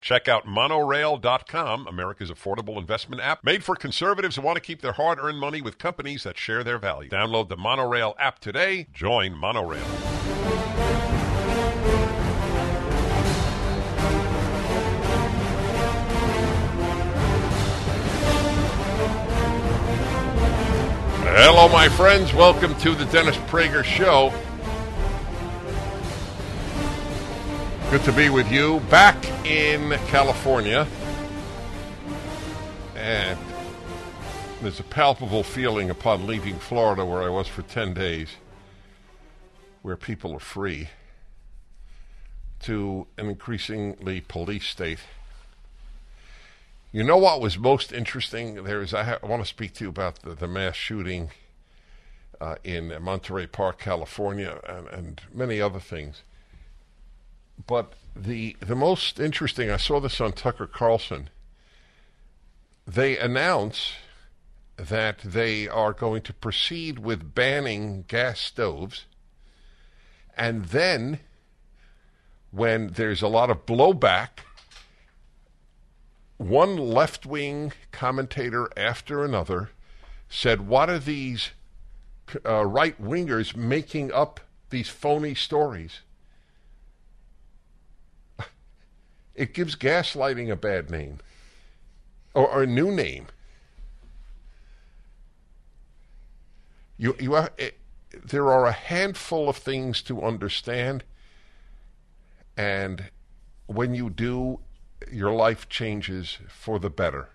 Check out monorail.com, America's affordable investment app made for conservatives who want to keep their hard earned money with companies that share their values. Download the Monorail app today. Join Monorail. Hello, my friends. Welcome to the Dennis Prager Show. Good to be with you back in California. And there's a palpable feeling upon leaving Florida, where I was for 10 days, where people are free, to an increasingly police state. You know what was most interesting? There is I, ha- I want to speak to you about the, the mass shooting uh, in Monterey Park, California, and, and many other things. But the the most interesting, I saw this on Tucker Carlson. They announce that they are going to proceed with banning gas stoves, and then when there's a lot of blowback one left wing commentator after another said, What are these uh, right wingers making up these phony stories? It gives gaslighting a bad name or, or a new name. You, you are, it, there are a handful of things to understand, and when you do, your life changes for the better.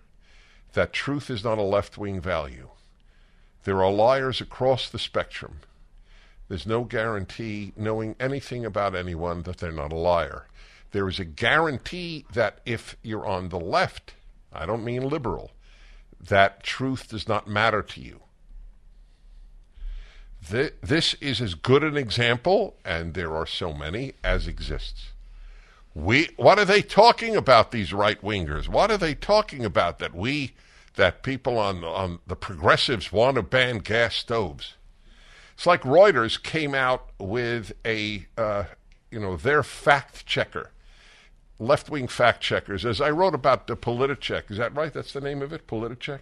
That truth is not a left wing value. There are liars across the spectrum. There's no guarantee, knowing anything about anyone, that they're not a liar. There is a guarantee that if you're on the left, I don't mean liberal, that truth does not matter to you. This is as good an example, and there are so many, as exists. We what are they talking about? These right wingers. What are they talking about? That we that people on on the progressives want to ban gas stoves. It's like Reuters came out with a uh, you know their fact checker, left wing fact checkers. As I wrote about the Politicheck, is that right? That's the name of it, Politicheck.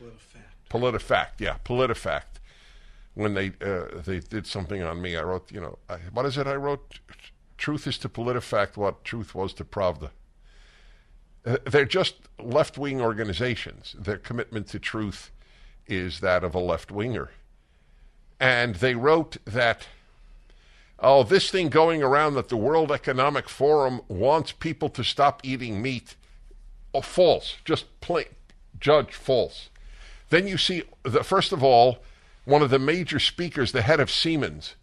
PolitiFact. PolitiFact, yeah, PolitiFact. When they uh, they did something on me, I wrote, you know, I, what is it? I wrote Truth is to PolitiFact what truth was to Pravda. Uh, they're just left wing organizations. Their commitment to truth is that of a left winger. And they wrote that, oh, this thing going around that the World Economic Forum wants people to stop eating meat. Oh, false. Just plain, judge false. Then you see, the, first of all, one of the major speakers, the head of Siemens,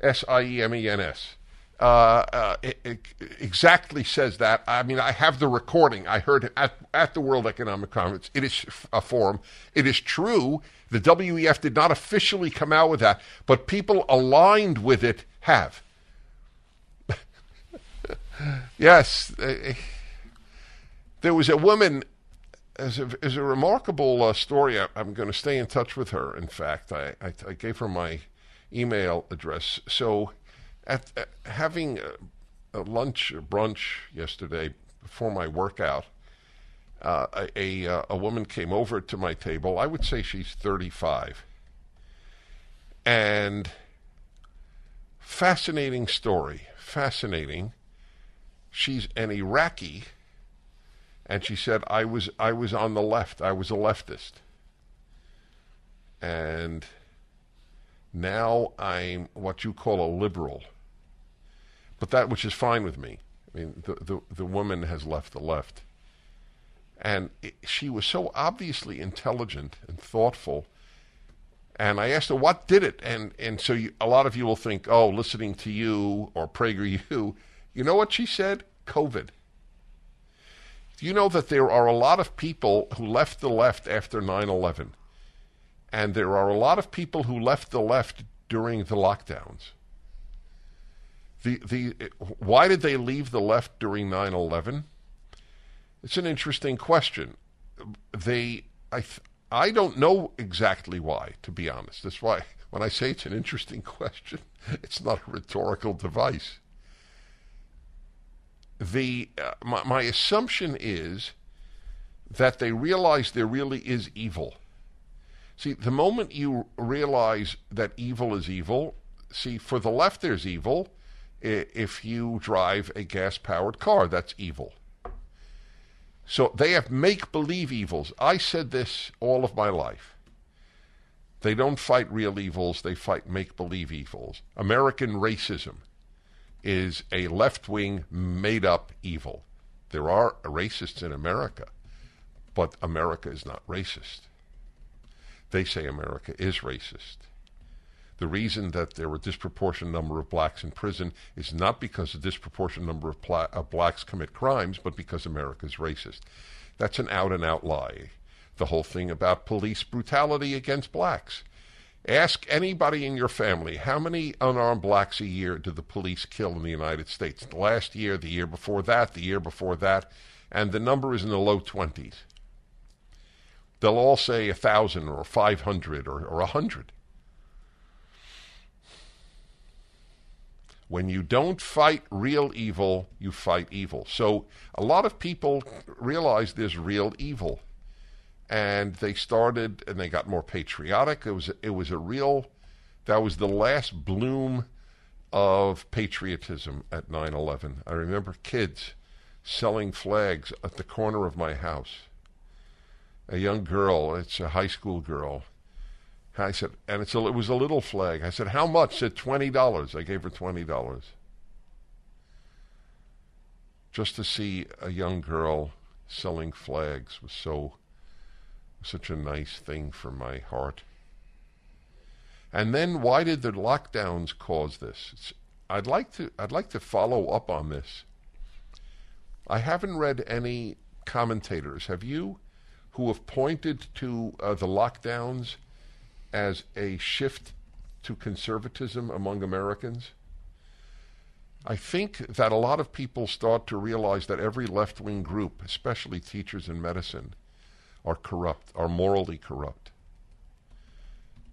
S I E M E N S, uh, uh, it, exactly says that. I mean, I have the recording. I heard it at, at the World Economic Conference. It is a forum. It is true. The WEF did not officially come out with that, but people aligned with it have. yes, there was a woman. As a, as a remarkable uh, story, I, am going to stay in touch with her. In fact, I, I, I gave her my email address. So at, at having a, a, lunch or brunch yesterday before my workout, uh, a, a, a woman came over to my table. I would say she's 35. And fascinating story, fascinating. She's an Iraqi, and she said I was I was on the left. I was a leftist, and now I'm what you call a liberal but that which is fine with me. I mean, the the, the woman has left the left, and it, she was so obviously intelligent and thoughtful. And I asked her what did it, and and so you, a lot of you will think, oh, listening to you or Prager you. You know what she said? COVID. Do you know that there are a lot of people who left the left after 9 11? And there are a lot of people who left the left during the lockdowns. The, the, why did they leave the left during 9 11? It's an interesting question. They, I, I don't know exactly why, to be honest. That's why when I say it's an interesting question, it's not a rhetorical device. The, uh, my, my assumption is that they realize there really is evil. See, the moment you realize that evil is evil, see, for the left there's evil. If you drive a gas powered car, that's evil. So they have make believe evils. I said this all of my life. They don't fight real evils, they fight make believe evils. American racism is a left wing made up evil. There are racists in America, but America is not racist. They say America is racist. The reason that there were a disproportionate number of blacks in prison is not because a disproportionate number of, pla- of blacks commit crimes, but because America is racist. That's an out and out lie. The whole thing about police brutality against blacks. Ask anybody in your family how many unarmed blacks a year do the police kill in the United States? The last year, the year before that, the year before that, and the number is in the low 20s. They'll all say a 1,000 or 500 or, or 100. When you don't fight real evil, you fight evil. So a lot of people realize there's real evil. And they started and they got more patriotic. It was it was a real that was the last bloom of patriotism at 9/11. I remember kids selling flags at the corner of my house. A young girl, it's a high school girl, I said, and it's a, it was a little flag. I said, how much? Said twenty dollars. I gave her twenty dollars just to see a young girl selling flags was so such a nice thing for my heart. And then why did the lockdowns cause this? It's, I'd like to I'd like to follow up on this. I haven't read any commentators. Have you who have pointed to uh, the lockdowns as a shift to conservatism among Americans? I think that a lot of people start to realize that every left wing group, especially teachers in medicine, are corrupt, are morally corrupt.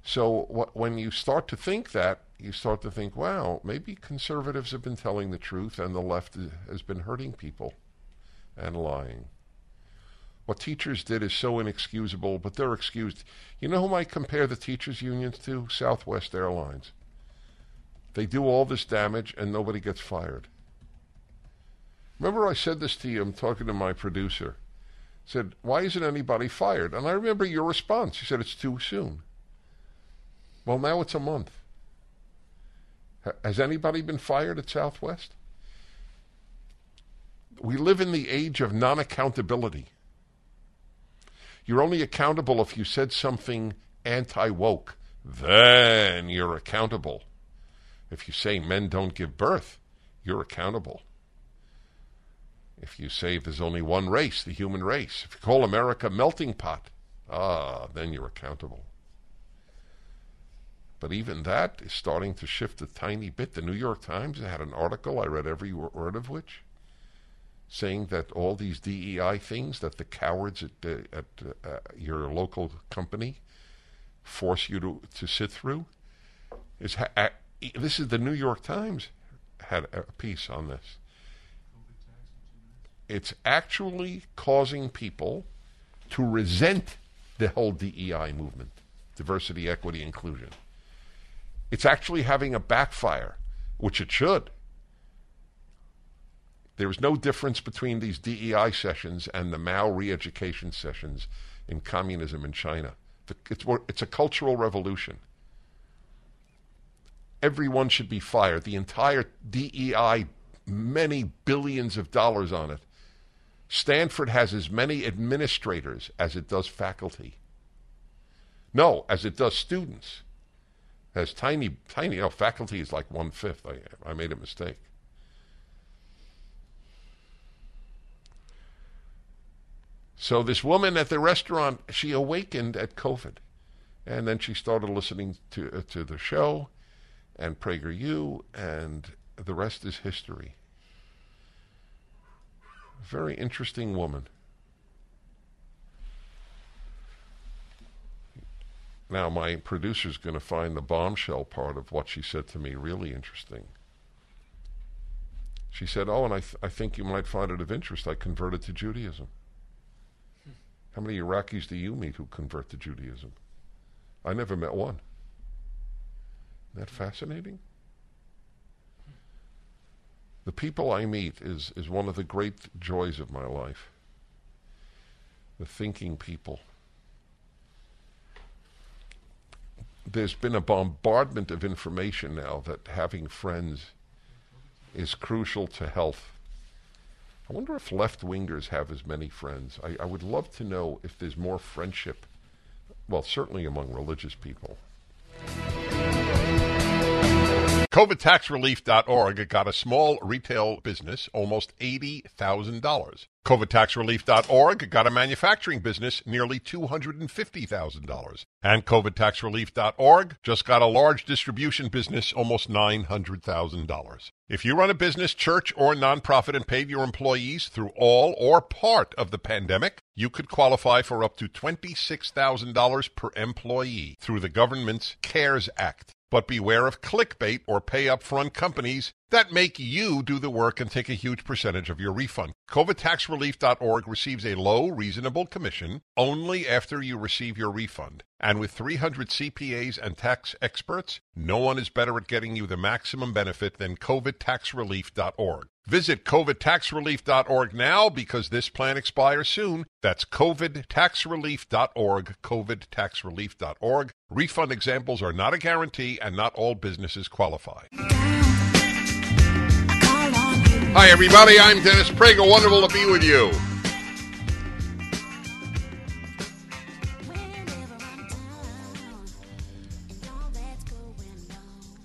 So wh- when you start to think that, you start to think, wow, maybe conservatives have been telling the truth and the left has been hurting people and lying. What teachers did is so inexcusable, but they're excused. You know whom I compare the teachers' unions to? Southwest Airlines. They do all this damage and nobody gets fired. Remember, I said this to you. I'm talking to my producer. I said, Why isn't anybody fired? And I remember your response. You said, It's too soon. Well, now it's a month. Has anybody been fired at Southwest? We live in the age of non accountability. You're only accountable if you said something anti woke. Then you're accountable. If you say men don't give birth, you're accountable. If you say there's only one race, the human race, if you call America melting pot, ah, then you're accountable. But even that is starting to shift a tiny bit. The New York Times had an article, I read every word of which, saying that all these DEI things that the cowards at, uh, at uh, your local company force you to, to sit through is ha- this is the New York Times had a piece on this. It's actually causing people to resent the whole DEI movement, diversity, equity, inclusion. It's actually having a backfire, which it should. There is no difference between these DEI sessions and the Mao re education sessions in communism in China. It's, it's a cultural revolution. Everyone should be fired. The entire DEI, many billions of dollars on it. Stanford has as many administrators as it does faculty. No, as it does students. Has tiny, tiny, know, faculty is like one fifth. I, I made a mistake. So this woman at the restaurant, she awakened at COVID, and then she started listening to uh, to the show, and PragerU, and the rest is history. Very interesting woman. Now, my producer's going to find the bombshell part of what she said to me really interesting. She said, Oh, and I, th- I think you might find it of interest. I converted to Judaism. How many Iraqis do you meet who convert to Judaism? I never met one. Isn't that fascinating? The people I meet is, is one of the great joys of my life. The thinking people. There's been a bombardment of information now that having friends is crucial to health. I wonder if left wingers have as many friends. I, I would love to know if there's more friendship, well, certainly among religious people. COVIDTaxRelief.org got a small retail business almost $80,000. COVIDTaxRelief.org got a manufacturing business nearly $250,000. And COVIDTaxRelief.org just got a large distribution business almost $900,000. If you run a business, church, or nonprofit and paid your employees through all or part of the pandemic, you could qualify for up to $26,000 per employee through the government's CARES Act. But beware of clickbait or pay upfront companies that make you do the work and take a huge percentage of your refund. COVIDTaxRelief.org receives a low, reasonable commission only after you receive your refund. And with 300 CPAs and tax experts, no one is better at getting you the maximum benefit than COVIDTaxRelief.org. Visit COVIDTaxRelief.org now because this plan expires soon. That's COVIDTaxRelief.org, COVIDTaxRelief.org. Refund examples are not a guarantee and not all businesses qualify. Hi, everybody. I'm Dennis Prager. Wonderful to be with you.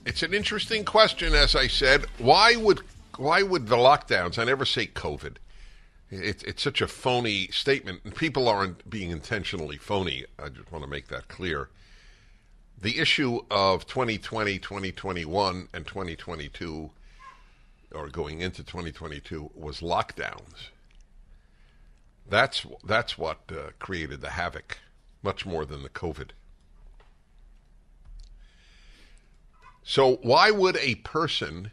It's an interesting question, as I said. Why would why would the lockdowns? I never say COVID. It, it's such a phony statement, and people aren't being intentionally phony. I just want to make that clear. The issue of 2020, 2021, and 2022, or going into 2022, was lockdowns. That's that's what uh, created the havoc, much more than the COVID. So why would a person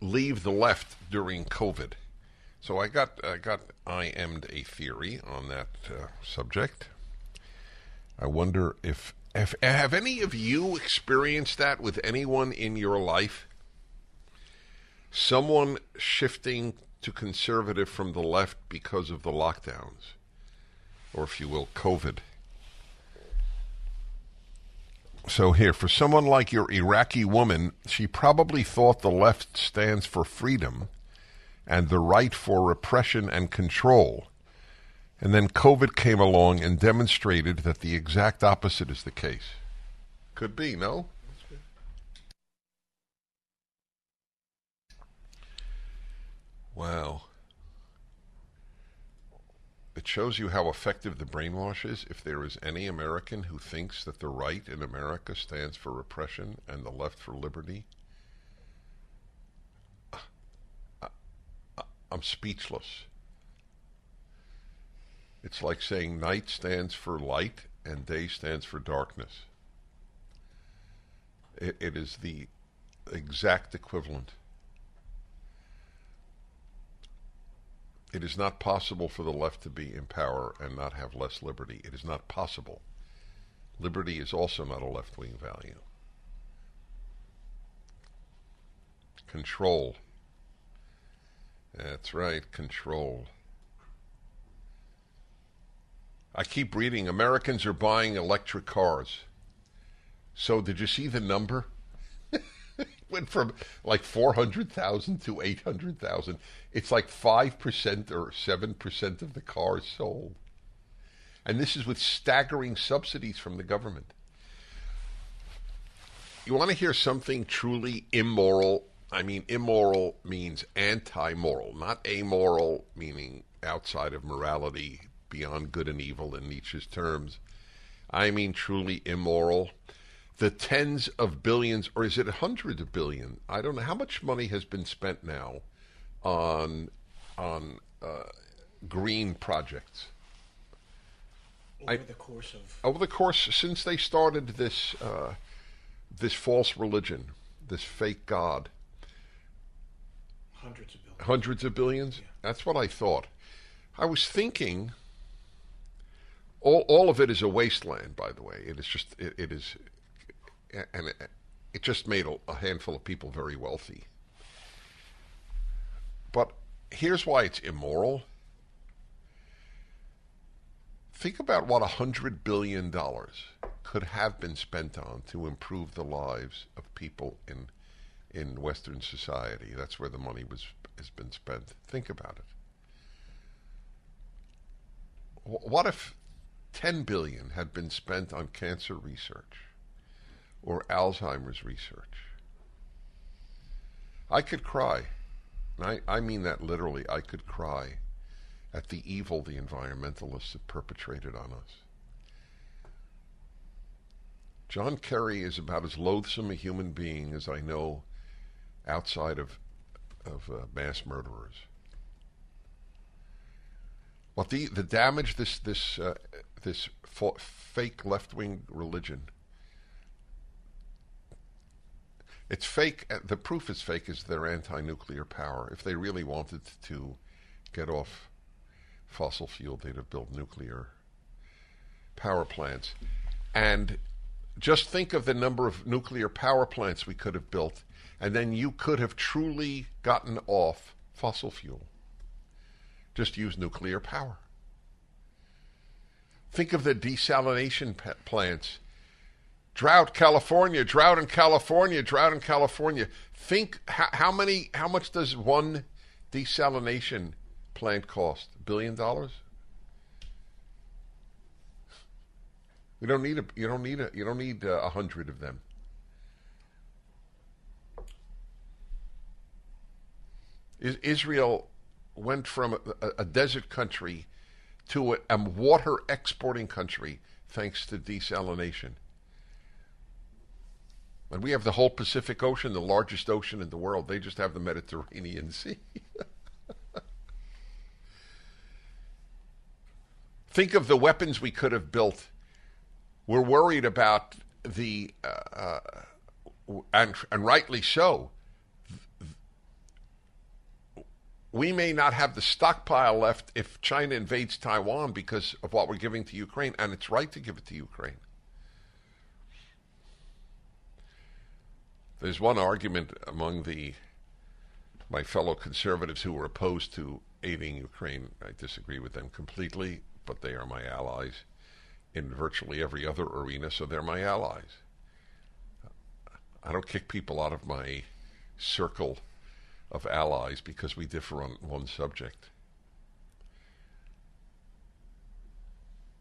leave the left during COVID? So I got I got IM'd a theory on that uh, subject. I wonder if, if have any of you experienced that with anyone in your life? Someone shifting to conservative from the left because of the lockdowns, or if you will, COVID. So here, for someone like your Iraqi woman, she probably thought the left stands for freedom and the right for repression and control. And then COVID came along and demonstrated that the exact opposite is the case. Could be, no? Wow. It shows you how effective the brainwash is if there is any American who thinks that the right in America stands for repression and the left for liberty. Uh, uh, uh, I'm speechless. It's like saying night stands for light and day stands for darkness. It, it is the exact equivalent. It is not possible for the left to be in power and not have less liberty. It is not possible. Liberty is also not a left wing value. Control. That's right, control. I keep reading Americans are buying electric cars. So, did you see the number? went from like 400,000 to 800,000. It's like 5% or 7% of the cars sold. And this is with staggering subsidies from the government. You want to hear something truly immoral I mean, immoral means anti moral, not amoral, meaning outside of morality, beyond good and evil in Nietzsche's terms. I mean, truly immoral. The tens of billions, or is it hundreds of billion? I don't know. How much money has been spent now on, on uh, green projects? Over I, the course of. Over the course, since they started this, uh, this false religion, this fake God Hundreds of billions. Hundreds of billions? That's what I thought. I was thinking all, all of it is a wasteland, by the way. It is just, it, it is, and it, it just made a, a handful of people very wealthy. But here's why it's immoral. Think about what a hundred billion dollars could have been spent on to improve the lives of people in in Western society. That's where the money was has been spent. Think about it. What if 10 billion had been spent on cancer research or Alzheimer's research? I could cry. and I, I mean that literally. I could cry at the evil the environmentalists have perpetrated on us. John Kerry is about as loathsome a human being as I know outside of of uh, mass murderers. What the the damage this this uh, this fa- fake left wing religion. It's fake. uh, The proof is fake is their anti-nuclear power. If they really wanted to get off fossil fuel, they'd have built nuclear power plants. And just think of the number of nuclear power plants we could have built and then you could have truly gotten off fossil fuel. Just use nuclear power. Think of the desalination plants. Drought, California, drought in California, drought in California. Think how, how many, how much does one desalination plant cost? A billion dollars? We don't need a, you don't need a, you don't need uh, a hundred of them. Is Israel went from a, a desert country to a, a, water exporting country thanks to desalination. And we have the whole Pacific Ocean, the largest ocean in the world. They just have the Mediterranean Sea. Think of the weapons we could have built. We're worried about the, uh, uh, and, and rightly so, we may not have the stockpile left if China invades Taiwan because of what we're giving to Ukraine, and it's right to give it to Ukraine. There's one argument among the my fellow conservatives who are opposed to aiding Ukraine. I disagree with them completely, but they are my allies in virtually every other arena, so they're my allies. I don't kick people out of my circle of allies because we differ on one subject.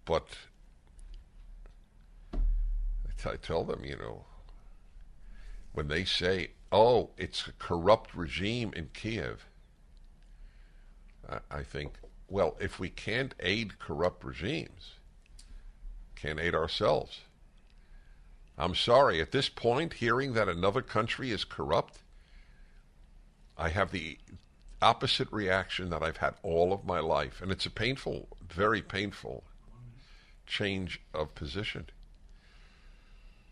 But I, t- I tell them, you know, when they say, oh, it's a corrupt regime in Kiev, I, I think, well, if we can't aid corrupt regimes, can't aid ourselves. I'm sorry, at this point, hearing that another country is corrupt, I have the opposite reaction that I've had all of my life. And it's a painful, very painful change of position.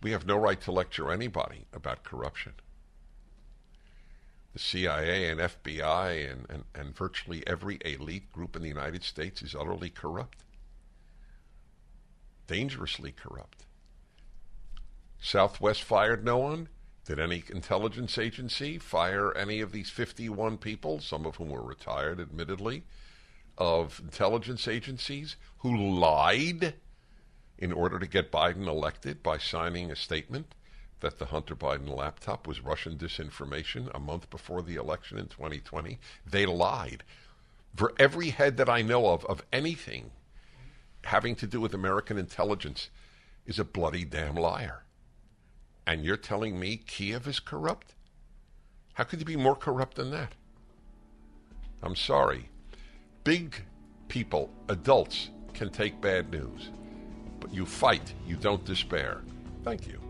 We have no right to lecture anybody about corruption. The CIA and FBI and, and, and virtually every elite group in the United States is utterly corrupt, dangerously corrupt. Southwest fired no one. Did any intelligence agency fire any of these 51 people, some of whom were retired, admittedly, of intelligence agencies who lied in order to get Biden elected by signing a statement that the Hunter Biden laptop was Russian disinformation a month before the election in 2020? They lied. For every head that I know of, of anything having to do with American intelligence, is a bloody damn liar. And you're telling me Kiev is corrupt? How could you be more corrupt than that? I'm sorry. Big people, adults, can take bad news. But you fight, you don't despair. Thank you.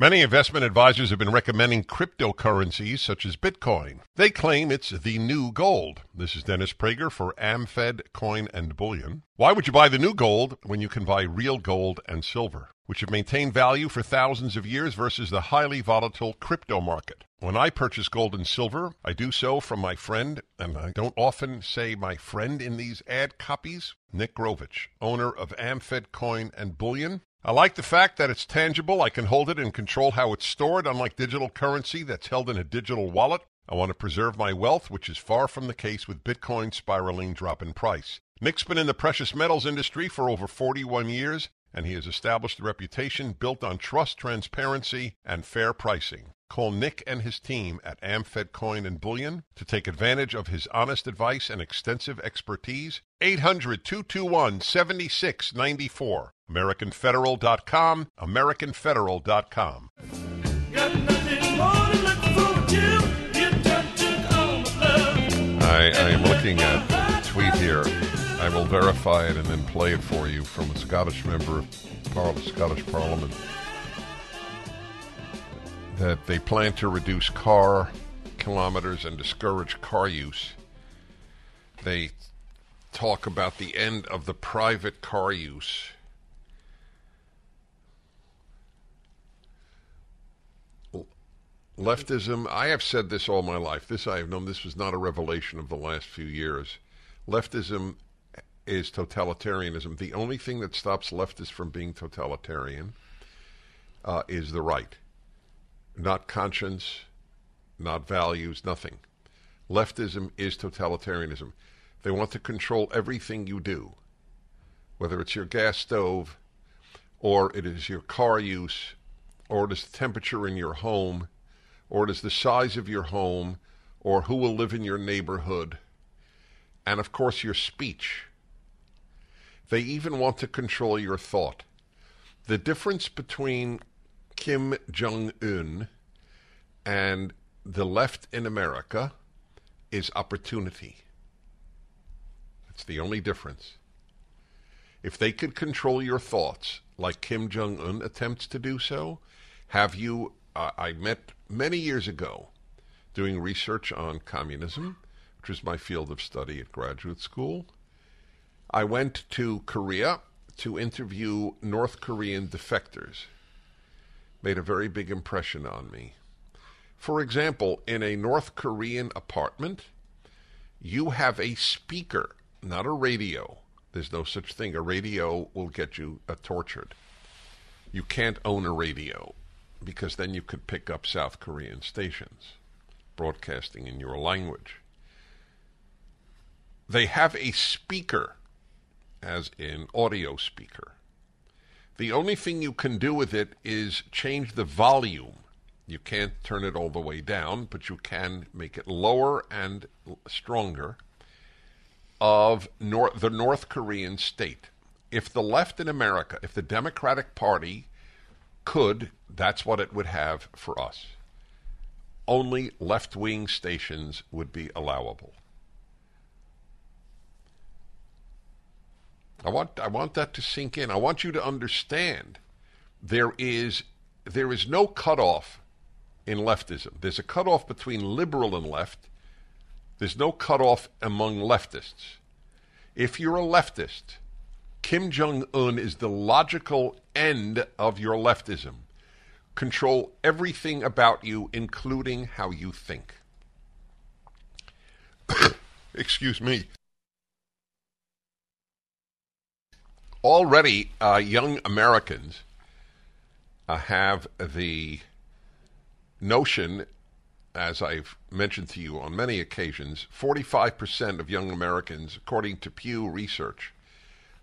Many investment advisors have been recommending cryptocurrencies such as Bitcoin. They claim it's the new gold. This is Dennis Prager for AmFed Coin and Bullion. Why would you buy the new gold when you can buy real gold and silver, which have maintained value for thousands of years versus the highly volatile crypto market? When I purchase gold and silver, I do so from my friend, and I don't often say my friend in these ad copies, Nick Grovich, owner of AmFed Coin and Bullion. I like the fact that it's tangible. I can hold it and control how it's stored, unlike digital currency that's held in a digital wallet. I want to preserve my wealth, which is far from the case with Bitcoin spiraling drop in price. Nick's been in the precious metals industry for over 41 years, and he has established a reputation built on trust, transparency, and fair pricing. Call Nick and his team at AmFed Coin and Bullion to take advantage of his honest advice and extensive expertise. 800 221 7694. AmericanFederal.com. AmericanFederal.com. I, I am looking at a tweet here. I will verify it and then play it for you from a Scottish member of Par- Scottish Parliament that they plan to reduce car kilometers and discourage car use. They talk about the end of the private car use. Leftism, I have said this all my life. This I have known this was not a revelation of the last few years. Leftism is totalitarianism. The only thing that stops leftists from being totalitarian uh, is the right not conscience, not values, nothing. Leftism is totalitarianism. They want to control everything you do, whether it's your gas stove, or it is your car use, or it is the temperature in your home, or it is the size of your home, or who will live in your neighborhood, and of course your speech. They even want to control your thought. The difference between Kim Jong un and the left in America is opportunity. That's the only difference. If they could control your thoughts like Kim Jong un attempts to do so, have you? Uh, I met many years ago doing research on communism, which was my field of study at graduate school. I went to Korea to interview North Korean defectors made a very big impression on me. For example, in a North Korean apartment, you have a speaker, not a radio. There's no such thing. A radio will get you uh, tortured. You can't own a radio because then you could pick up South Korean stations broadcasting in your language. They have a speaker, as in audio speaker. The only thing you can do with it is change the volume. You can't turn it all the way down, but you can make it lower and stronger of nor- the North Korean state. If the left in America, if the Democratic Party could, that's what it would have for us. Only left wing stations would be allowable. I want I want that to sink in. I want you to understand there is there is no cutoff in leftism. There's a cutoff between liberal and left. There's no cutoff among leftists. If you're a leftist, Kim Jong un is the logical end of your leftism. Control everything about you, including how you think. Excuse me. Already uh, young Americans uh, have the notion, as I've mentioned to you on many occasions, 45% of young Americans, according to Pew Research,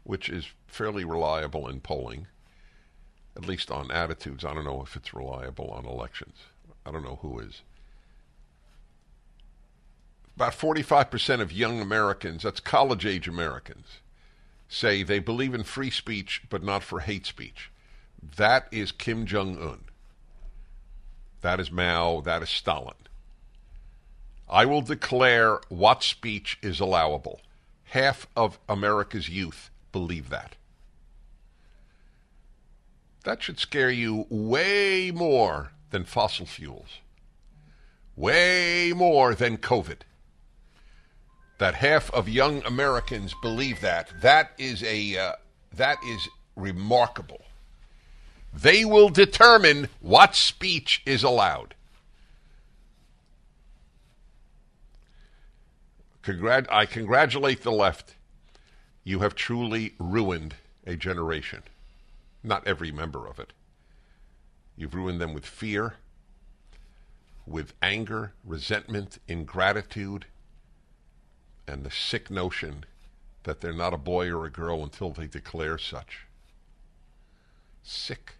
which is fairly reliable in polling, at least on attitudes. I don't know if it's reliable on elections. I don't know who is. About 45% of young Americans, that's college age Americans, say they believe in free speech but not for hate speech. That is Kim Jong un. That is Mao. That is Stalin. I will declare what speech is allowable. Half of America's youth believe that. That should scare you way more than fossil fuels, way more than COVID. That half of young Americans believe that. That is a uh, that is remarkable. They will determine what speech is allowed. Congrat- I congratulate the left. You have truly ruined a generation. Not every member of it. You've ruined them with fear, with anger, resentment, ingratitude, and the sick notion that they're not a boy or a girl until they declare such. Sick.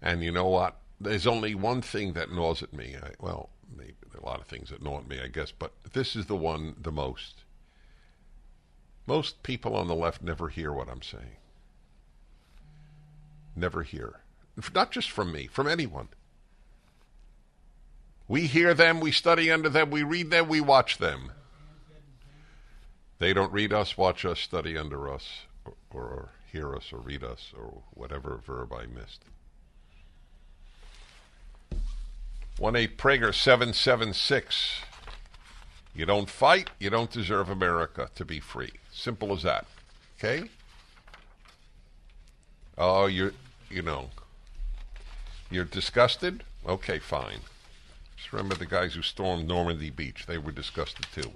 And you know what? there's only one thing that gnaws at me. I, well, maybe a lot of things that gnaw at me, I guess, but this is the one the most. Most people on the left never hear what I'm saying. Never hear. Not just from me, from anyone. We hear them, we study under them, we read them, we watch them. They don't read us, watch us, study under us, or, or hear us, or read us, or whatever verb I missed. 1 8 Prager 776. You don't fight, you don't deserve America to be free. Simple as that. Okay? Oh, you're, you know, you're disgusted? Okay, fine. Remember the guys who stormed Normandy Beach. They were disgusted too.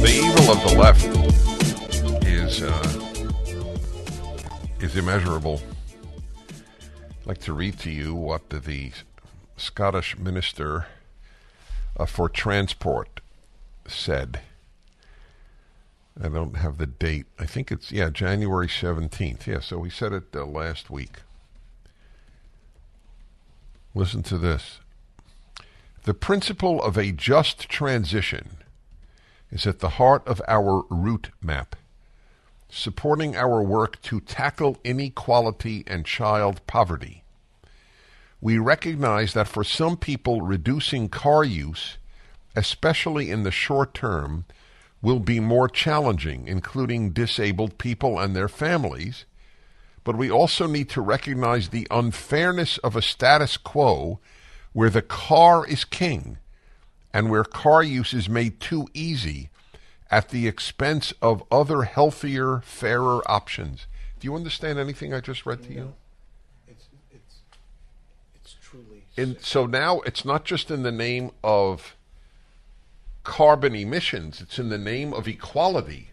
The evil of the left is uh, is immeasurable. I'd like to read to you what the, the Scottish Minister uh, for Transport said. I don't have the date. I think it's, yeah, January 17th. Yeah, so he said it uh, last week. Listen to this. The principle of a just transition is at the heart of our route map supporting our work to tackle inequality and child poverty. We recognize that for some people, reducing car use, especially in the short term, will be more challenging, including disabled people and their families. But we also need to recognize the unfairness of a status quo where the car is king and where car use is made too easy at the expense of other healthier, fairer options. Do you understand anything I just read to no. you? It's, it's, it's truly. And so now it's not just in the name of carbon emissions, it's in the name of equality.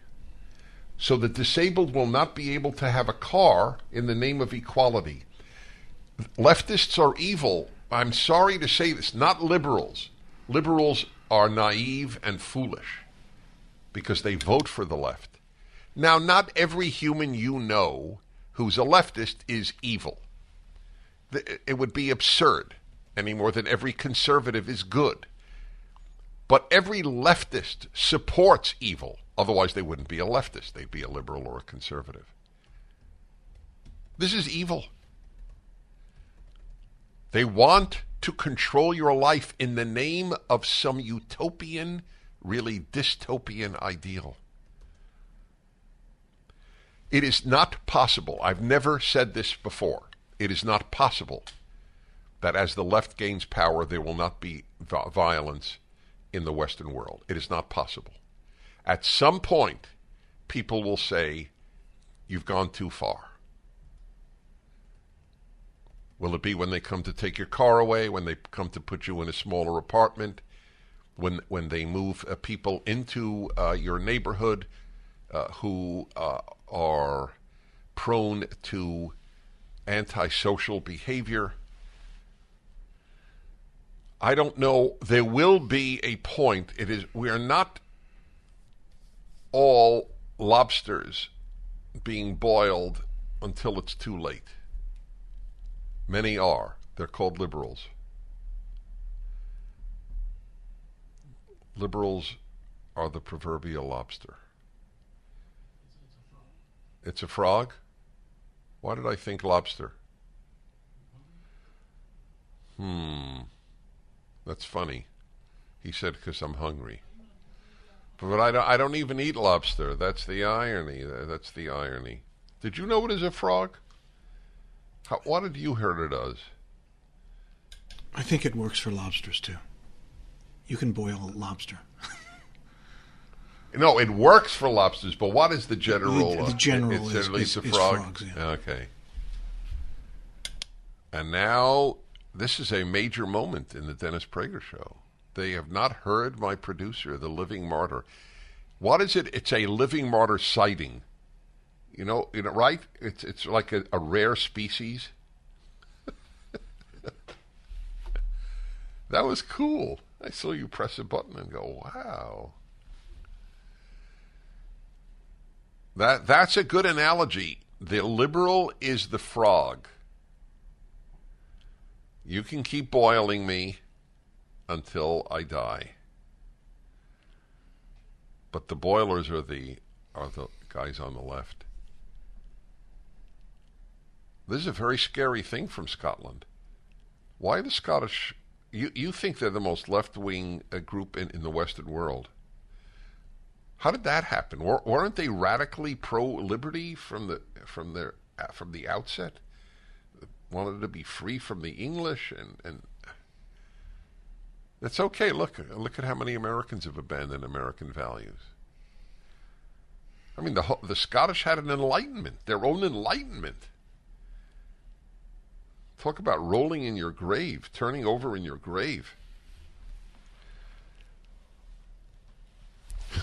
So the disabled will not be able to have a car in the name of equality. Leftists are evil. I'm sorry to say this, not liberals. Liberals are naive and foolish because they vote for the left. Now, not every human you know who's a leftist is evil. It would be absurd any more than every conservative is good. But every leftist supports evil. Otherwise, they wouldn't be a leftist. They'd be a liberal or a conservative. This is evil. They want to control your life in the name of some utopian really dystopian ideal. It is not possible, I've never said this before, it is not possible that as the left gains power, there will not be violence in the Western world. It is not possible. At some point, people will say, You've gone too far. Will it be when they come to take your car away, when they come to put you in a smaller apartment? when when they move uh, people into uh, your neighborhood uh, who uh, are prone to antisocial behavior. I don't know. There will be a point. It is we are not all lobsters being boiled until it's too late. Many are. They're called liberals. Liberals are the proverbial lobster. It's a frog? Why did I think lobster? Hmm. That's funny. He said because I'm hungry. But I don't, I don't even eat lobster. That's the irony. That's the irony. Did you know it is a frog? How, what did you hear it does? I think it works for lobsters too. You can boil lobster. no, it works for lobsters, but what is the general? The, the uh, general it's, is, at least is, a frog. frogs. Yeah. Okay. And now this is a major moment in the Dennis Prager show. They have not heard my producer, the living martyr. What is it? It's a living martyr sighting. You know, you know, right? It's it's like a, a rare species. that was cool. I saw you press a button and go, "Wow." That that's a good analogy. The liberal is the frog. You can keep boiling me until I die. But the boilers are the are the guys on the left. This is a very scary thing from Scotland. Why the Scottish? You you think they're the most left wing uh, group in, in the Western world? How did that happen? weren't they radically pro liberty from the from their uh, from the outset? Wanted to be free from the English and and it's okay. Look, look at how many Americans have abandoned American values. I mean, the the Scottish had an enlightenment, their own enlightenment. Talk about rolling in your grave, turning over in your grave.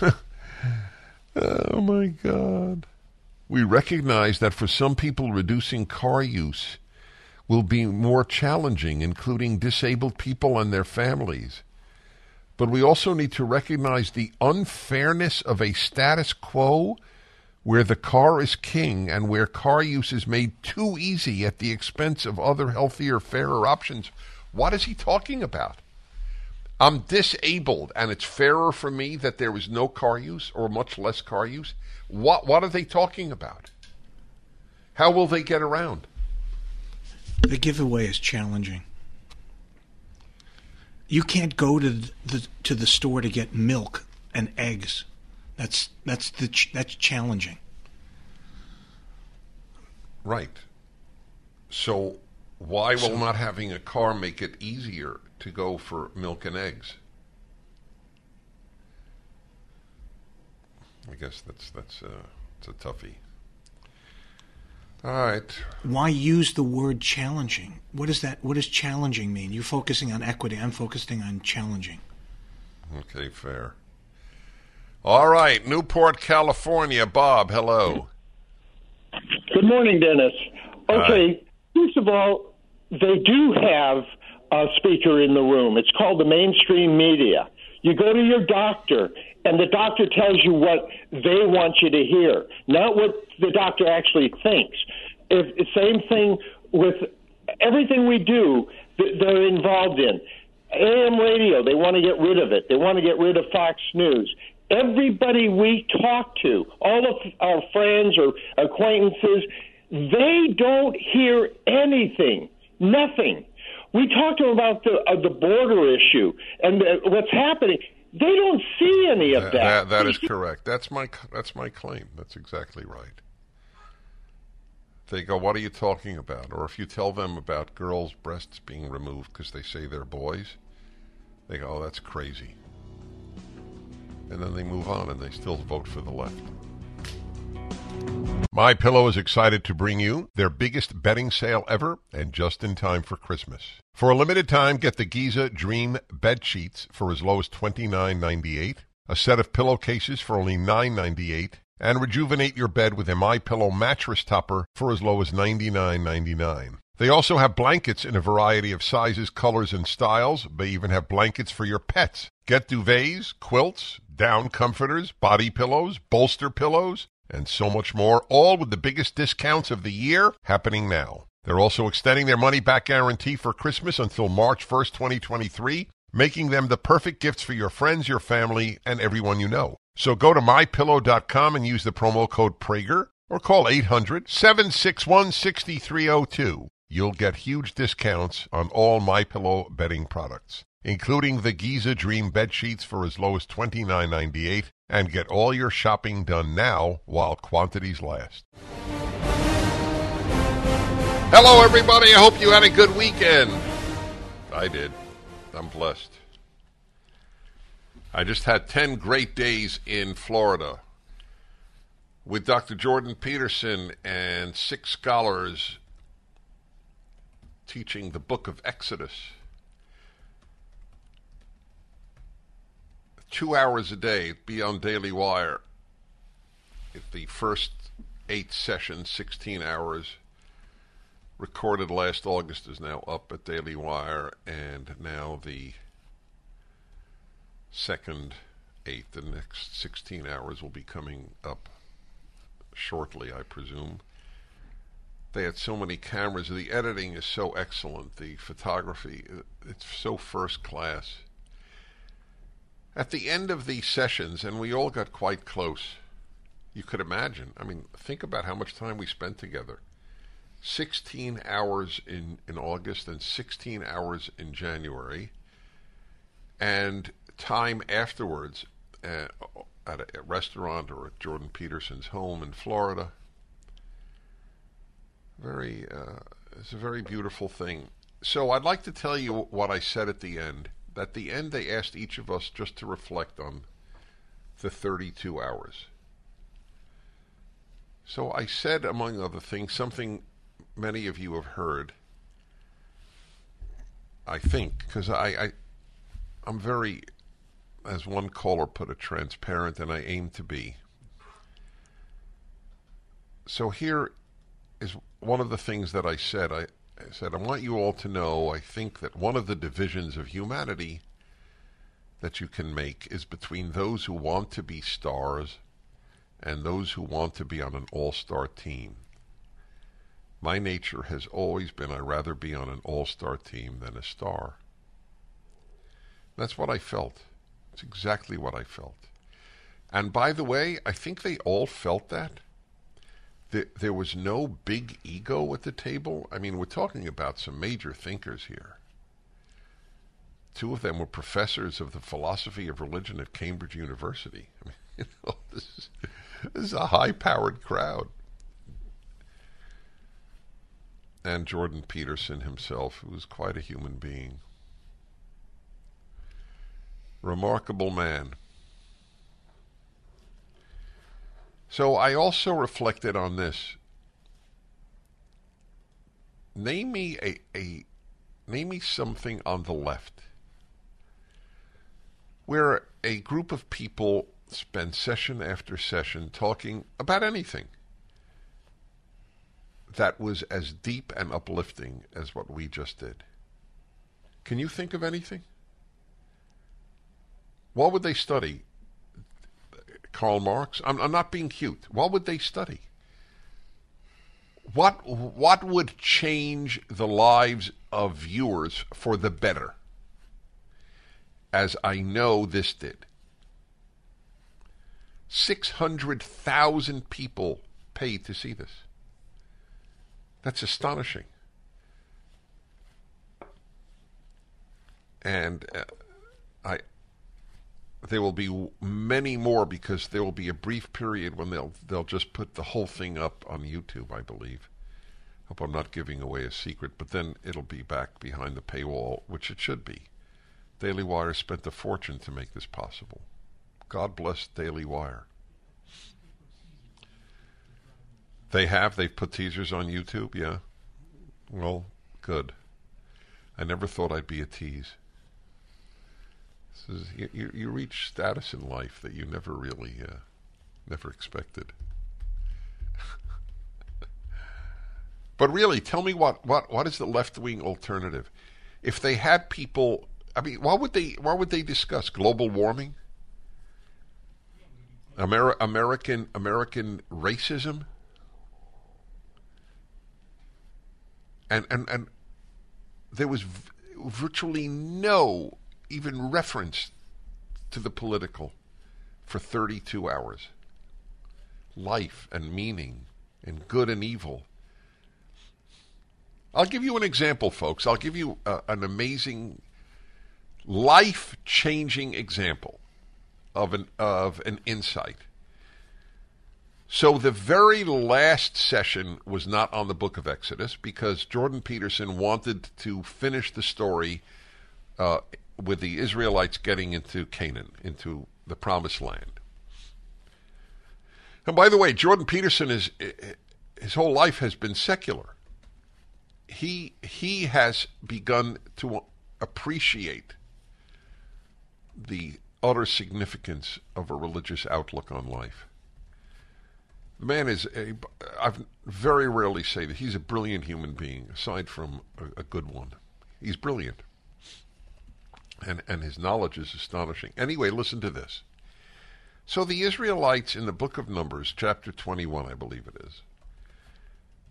oh my God. We recognize that for some people, reducing car use will be more challenging, including disabled people and their families. But we also need to recognize the unfairness of a status quo where the car is king and where car use is made too easy at the expense of other healthier, fairer options. What is he talking about? I'm disabled and it's fairer for me that there is no car use or much less car use. What what are they talking about? How will they get around? The giveaway is challenging. You can't go to the to the store to get milk and eggs. That's that's the that's challenging. Right. So why will not having a car make it easier to go for milk and eggs? I guess that's that's uh, it's a toughie. All right. Why use the word challenging? What does that? What does challenging mean? You're focusing on equity. I'm focusing on challenging. Okay, fair. All right, Newport, California. Bob, hello. Good morning, Dennis. Okay, first of all, they do have a speaker in the room. It's called the mainstream media. You go to your doctor, and the doctor tells you what they want you to hear, not what the doctor actually thinks. If same thing with everything we do, that they're involved in. AM radio, they want to get rid of it. They want to get rid of Fox News. Everybody we talk to, all of our friends or acquaintances, they don't hear anything, nothing. We talked to them about the uh, the border issue and the, what's happening. They don't see any of that. That, that is correct. That's my that's my claim. That's exactly right. They go, "What are you talking about?" Or if you tell them about girls' breasts being removed because they say they're boys, they go, "Oh, that's crazy." And then they move on and they still vote for the left. My Pillow is excited to bring you their biggest bedding sale ever and just in time for Christmas. For a limited time, get the Giza Dream bed sheets for as low as $29.98, a set of pillowcases for only $9.98, and rejuvenate your bed with a My Pillow mattress topper for as low as $99.99. They also have blankets in a variety of sizes, colors, and styles. They even have blankets for your pets. Get duvets, quilts, down comforters, body pillows, bolster pillows, and so much more, all with the biggest discounts of the year happening now. They're also extending their money back guarantee for Christmas until March 1st, 2023, making them the perfect gifts for your friends, your family, and everyone you know. So go to mypillow.com and use the promo code Prager. or call 800 761 6302. You'll get huge discounts on all MyPillow bedding products, including the Giza Dream bed sheets for as low as $29.98 and get all your shopping done now while quantities last. Hello everybody. I hope you had a good weekend. I did. I'm blessed. I just had 10 great days in Florida with Dr. Jordan Peterson and six scholars teaching the book of Exodus. Two hours a day, be on Daily Wire. If the first eight sessions, 16 hours, recorded last August, is now up at Daily Wire, and now the second eight, the next 16 hours, will be coming up shortly, I presume. They had so many cameras. The editing is so excellent. The photography, uh, it's so first class. At the end of these sessions, and we all got quite close, you could imagine. I mean, think about how much time we spent together. 16 hours in, in August and 16 hours in January, and time afterwards uh, at a, a restaurant or at Jordan Peterson's home in Florida. Very, uh, it's a very beautiful thing. So I'd like to tell you what I said at the end. At the end, they asked each of us just to reflect on the 32 hours. So I said, among other things, something many of you have heard. I think because I, I, I'm very as one caller put it, transparent, and I aim to be. So here is one of the things that I said. I, I said, I want you all to know I think that one of the divisions of humanity that you can make is between those who want to be stars and those who want to be on an all star team. My nature has always been I'd rather be on an all star team than a star. That's what I felt. It's exactly what I felt. And by the way, I think they all felt that. There was no big ego at the table. I mean, we're talking about some major thinkers here. Two of them were professors of the philosophy of religion at Cambridge University. I mean, you know, this is, this is a high-powered crowd. And Jordan Peterson himself, who was quite a human being. Remarkable man. So I also reflected on this. Name me a, a name me something on the left where a group of people spend session after session talking about anything that was as deep and uplifting as what we just did. Can you think of anything? What would they study? Karl Marx? I'm, I'm not being cute. What would they study? What what would change the lives of viewers for the better? As I know this did. 600,000 people paid to see this. That's astonishing. And uh, I there will be many more because there will be a brief period when they'll they'll just put the whole thing up on YouTube, I believe. Hope I'm not giving away a secret, but then it'll be back behind the paywall, which it should be. Daily Wire spent a fortune to make this possible. God bless Daily Wire. They have. They've put teasers on YouTube. Yeah. Well, good. I never thought I'd be a tease. Is, you, you reach status in life that you never really, uh, never expected. but really, tell me what, what, what is the left wing alternative? If they had people, I mean, why would they, what would they discuss? Global warming? Ameri- American American racism? And and and there was v- virtually no even reference to the political for 32 hours. Life and meaning and good and evil. I'll give you an example, folks. I'll give you uh, an amazing, life changing example of an, of an insight. So the very last session was not on the book of Exodus because Jordan Peterson wanted to finish the story uh, with the Israelites getting into Canaan, into the promised land. And by the way, Jordan Peterson is his whole life has been secular. He he has begun to appreciate the utter significance of a religious outlook on life. The man is a. I've very rarely say that he's a brilliant human being, aside from a, a good one. He's brilliant, and and his knowledge is astonishing. Anyway, listen to this. So the Israelites in the book of Numbers, chapter twenty-one, I believe it is,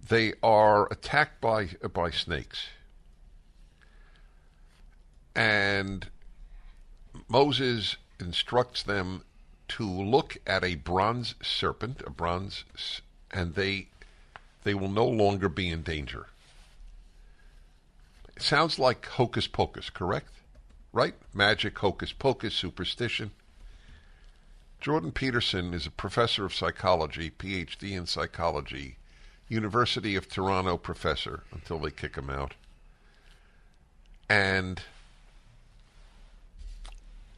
they are attacked by by snakes, and Moses instructs them to look at a bronze serpent, a bronze, and they they will no longer be in danger. It sounds like hocus pocus, correct? Right? Magic, hocus pocus, superstition. Jordan Peterson is a professor of psychology, PhD in psychology, University of Toronto professor until they kick him out. And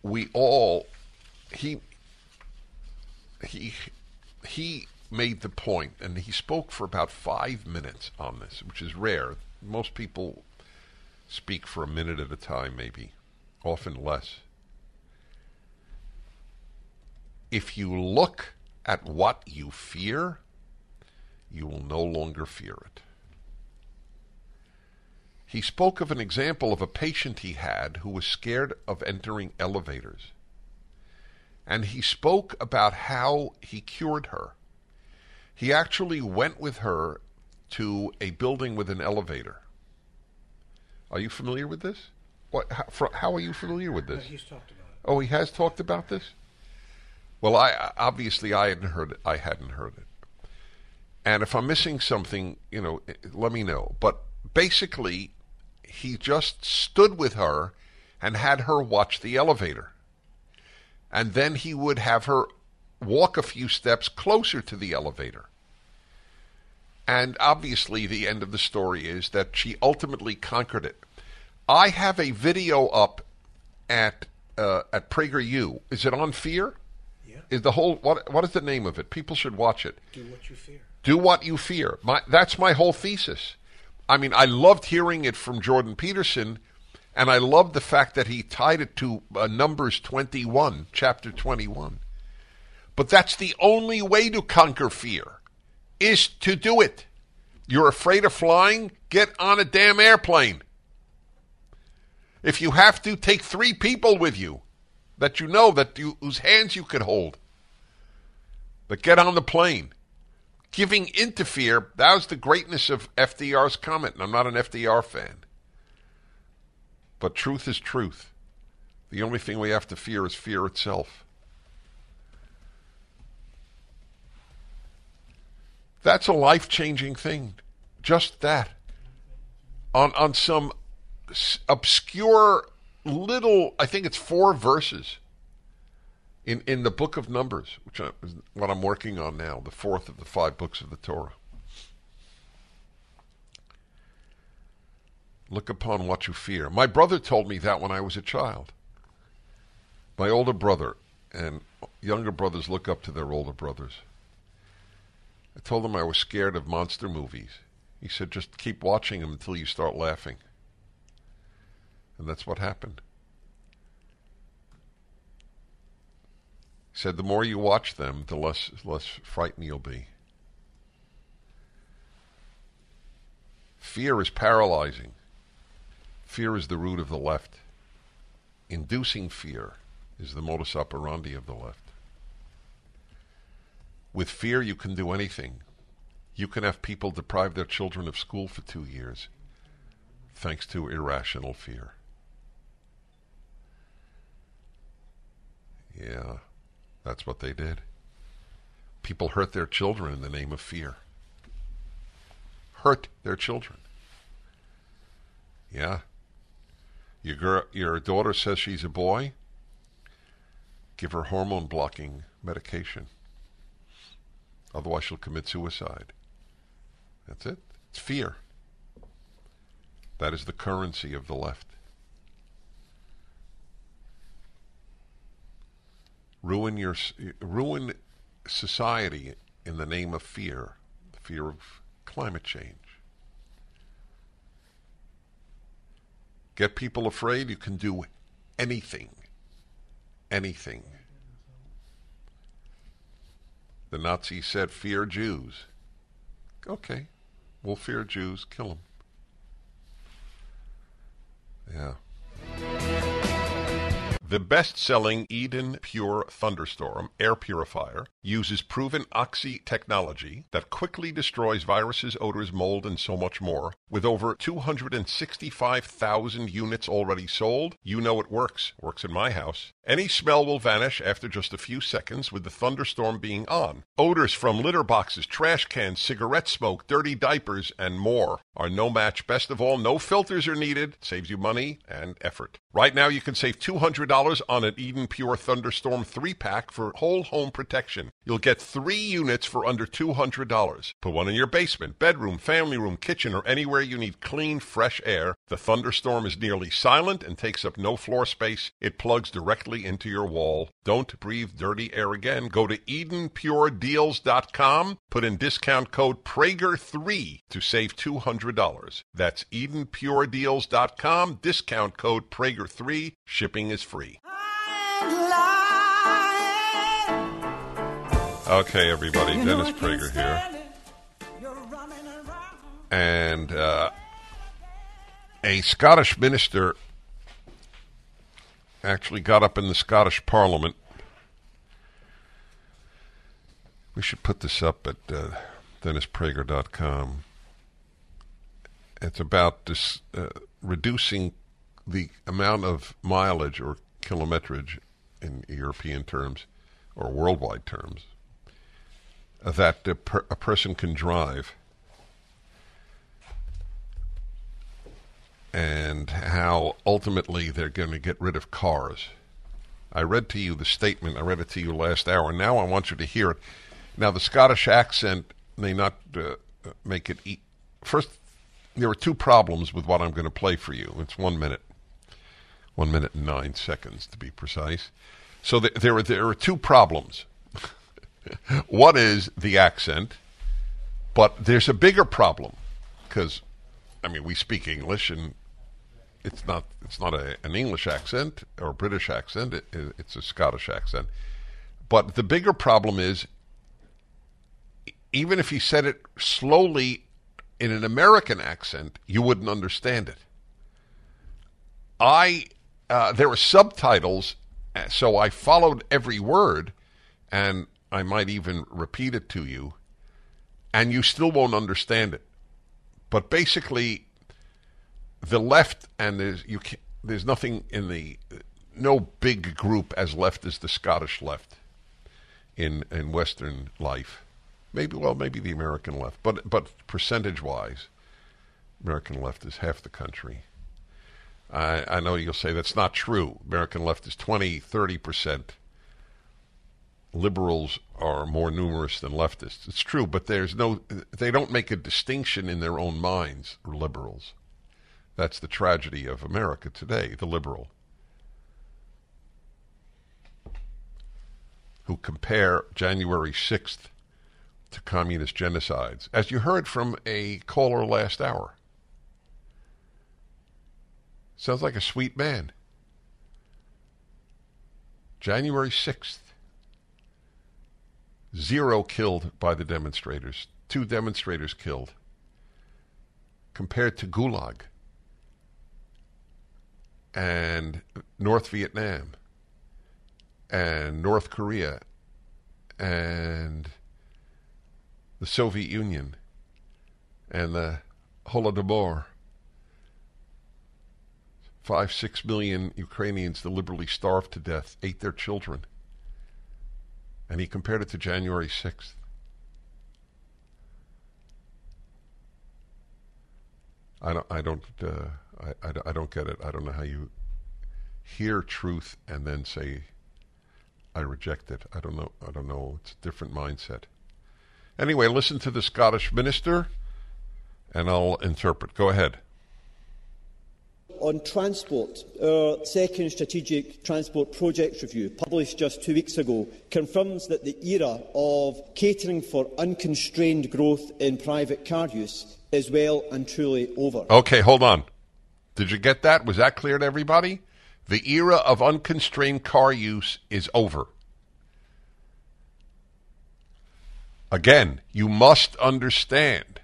we all he he he made the point, and he spoke for about five minutes on this, which is rare. Most people speak for a minute at a time, maybe, often less. If you look at what you fear, you will no longer fear it. He spoke of an example of a patient he had who was scared of entering elevators and he spoke about how he cured her. He actually went with her to a building with an elevator. Are you familiar with this? What? How, for, how are you familiar with this? he's talked about it. Oh, he has talked about this. Well, I obviously I hadn't heard it. I hadn't heard it. And if I'm missing something, you know, eh, let me know. But basically, he just stood with her and had her watch the elevator and then he would have her walk a few steps closer to the elevator. And obviously, the end of the story is that she ultimately conquered it. I have a video up at uh, at PragerU. Is it on Fear? Yeah. Is the whole what? What is the name of it? People should watch it. Do what you fear. Do what you fear. My, that's my whole thesis. I mean, I loved hearing it from Jordan Peterson and I loved the fact that he tied it to uh, Numbers 21, chapter 21. But that's the only way to conquer fear, is to do it. You're afraid of flying? Get on a damn airplane. If you have to, take three people with you that you know that you, whose hands you could hold. But get on the plane. Giving into fear, that was the greatness of FDR's comment, and I'm not an FDR fan. But truth is truth. The only thing we have to fear is fear itself. That's a life changing thing. Just that. On, on some obscure little, I think it's four verses in, in the book of Numbers, which is what I'm working on now, the fourth of the five books of the Torah. Look upon what you fear. My brother told me that when I was a child. My older brother and younger brothers look up to their older brothers. I told him I was scared of monster movies. He said, just keep watching them until you start laughing. And that's what happened. He said, the more you watch them, the less, less frightened you'll be. Fear is paralyzing. Fear is the root of the left. Inducing fear is the modus operandi of the left. With fear, you can do anything. You can have people deprive their children of school for two years thanks to irrational fear. Yeah, that's what they did. People hurt their children in the name of fear. hurt their children. Yeah. Your girl, your daughter says she's a boy. Give her hormone blocking medication. Otherwise, she'll commit suicide. That's it. It's fear. That is the currency of the left. Ruin your ruin society in the name of fear, the fear of climate change. Get people afraid, you can do anything. Anything. The Nazis said, fear Jews. Okay, we'll fear Jews, kill them. Yeah. The best selling Eden Pure Thunderstorm air purifier uses proven Oxy technology that quickly destroys viruses, odors, mold, and so much more. With over 265,000 units already sold, you know it works. Works in my house. Any smell will vanish after just a few seconds with the thunderstorm being on. Odors from litter boxes, trash cans, cigarette smoke, dirty diapers, and more are no match. Best of all, no filters are needed. Saves you money and effort. Right now, you can save $200 on an Eden Pure Thunderstorm 3 pack for whole home protection. You'll get three units for under $200. Put one in your basement, bedroom, family room, kitchen, or anywhere you need clean, fresh air. The Thunderstorm is nearly silent and takes up no floor space. It plugs directly into your wall. Don't breathe dirty air again. Go to EdenPureDeals.com. Put in discount code Prager3 to save $200. That's EdenPureDeals.com. Discount code Prager3. Shipping is free. Okay, everybody. Dennis Prager here. And uh, a Scottish minister actually got up in the Scottish Parliament. We should put this up at uh, DennisPrager.com. It's about this, uh, reducing the amount of mileage or kilometrage in European terms or worldwide terms that a, per- a person can drive and how ultimately they're going to get rid of cars. I read to you the statement, I read it to you last hour, now I want you to hear it. Now, the Scottish accent may not uh, make it. E- First, there are two problems with what I'm going to play for you. It's one minute, one minute and nine seconds to be precise. So th- there, are, there are two problems. One is the accent, but there's a bigger problem because, I mean, we speak English and it's not it's not a, an English accent or a British accent. It, it's a Scottish accent. But the bigger problem is, even if he said it slowly in an American accent, you wouldn't understand it. I uh, there were subtitles, so I followed every word, and I might even repeat it to you, and you still won't understand it. But basically, the left and there's you can, there's nothing in the no big group as left as the Scottish left in in Western life. Maybe well, maybe the American left, but but percentage wise, American left is half the country. I, I know you'll say that's not true. American left is 20, 30 percent liberals are more numerous than leftists. It's true, but there's no they don't make a distinction in their own minds, liberals. That's the tragedy of America today, the liberal. Who compare January 6th to communist genocides, as you heard from a caller last hour. Sounds like a sweet man. January 6th. Zero killed by the demonstrators. Two demonstrators killed. Compared to Gulag and North Vietnam and North Korea and the Soviet Union and the Holodomor. Five, six million Ukrainians deliberately starved to death, ate their children and he compared it to January 6th. I don't. I don't. Uh, I, I, I don't get it. I don't know how you hear truth and then say, "I reject it." I don't know. I don't know. It's a different mindset. Anyway, listen to the Scottish minister, and I'll interpret. Go ahead. On transport, our second strategic transport projects review, published just two weeks ago, confirms that the era of catering for unconstrained growth in private car use is well and truly over. Okay, hold on. Did you get that? Was that clear to everybody? The era of unconstrained car use is over. Again, you must understand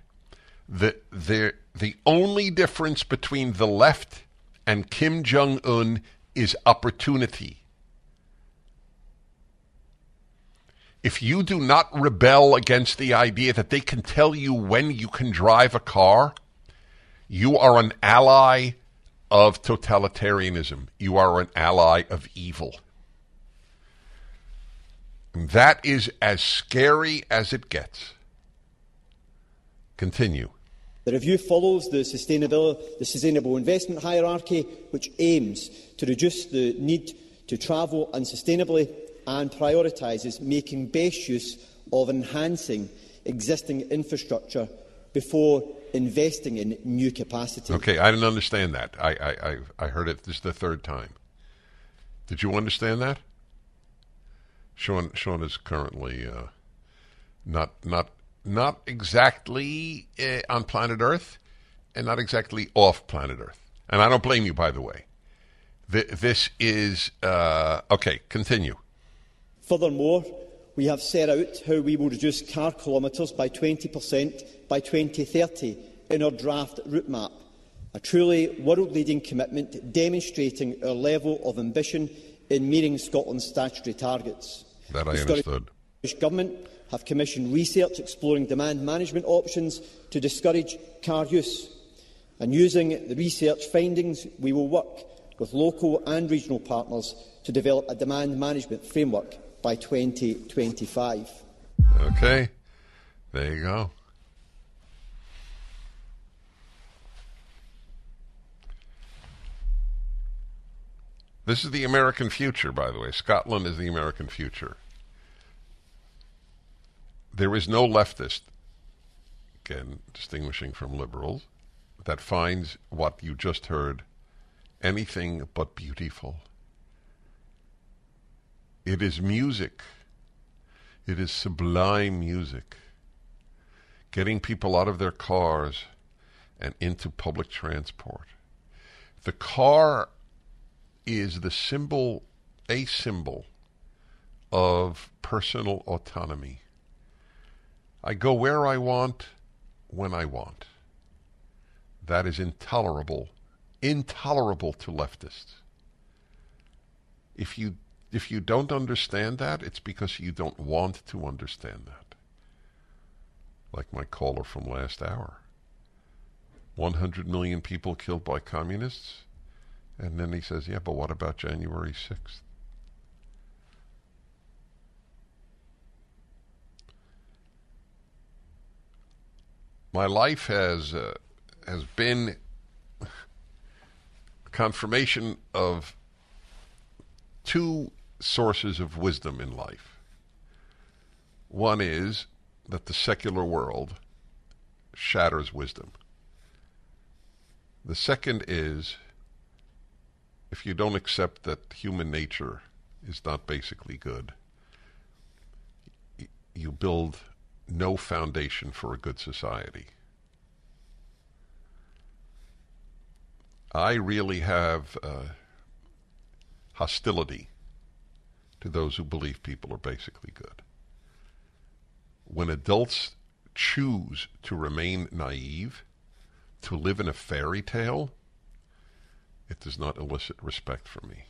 that the, the only difference between the left and Kim Jong un is opportunity. If you do not rebel against the idea that they can tell you when you can drive a car, you are an ally of totalitarianism. You are an ally of evil. And that is as scary as it gets. Continue. The review follows the, sustainable, the sustainable investment hierarchy, which aims to reduce the need to travel unsustainably and prioritises making best use of enhancing existing infrastructure before investing in new capacity. Okay, I didn't understand that. I, I, I, I heard it this is the third time. Did you understand that? Sean Sean is currently uh, not not not exactly uh, on planet Earth and not exactly off planet Earth. And I don't blame you, by the way. Th- this is, uh, okay, continue. Furthermore, we have set out how we will reduce car kilometres by 20% by 2030 in our draft route map, a truly world-leading commitment demonstrating our level of ambition in meeting Scotland's statutory targets. That I the understood. Scottish Government have commissioned research exploring demand management options to discourage car use. And using the research findings, we will work with local and regional partners to develop a demand management framework by 2025. Okay, there you go. This is the American future, by the way. Scotland is the American future. There is no leftist, again, distinguishing from liberals, that finds what you just heard anything but beautiful. It is music. It is sublime music. Getting people out of their cars and into public transport. The car is the symbol, a symbol of personal autonomy. I go where I want, when I want. That is intolerable, intolerable to leftists. If you if you don't understand that, it's because you don't want to understand that. Like my caller from last hour. 100 million people killed by communists. And then he says, yeah, but what about January 6th? My life has uh, has been confirmation of two sources of wisdom in life. One is that the secular world shatters wisdom. The second is if you don't accept that human nature is not basically good, you build no foundation for a good society. I really have uh, hostility to those who believe people are basically good. When adults choose to remain naive, to live in a fairy tale, it does not elicit respect from me.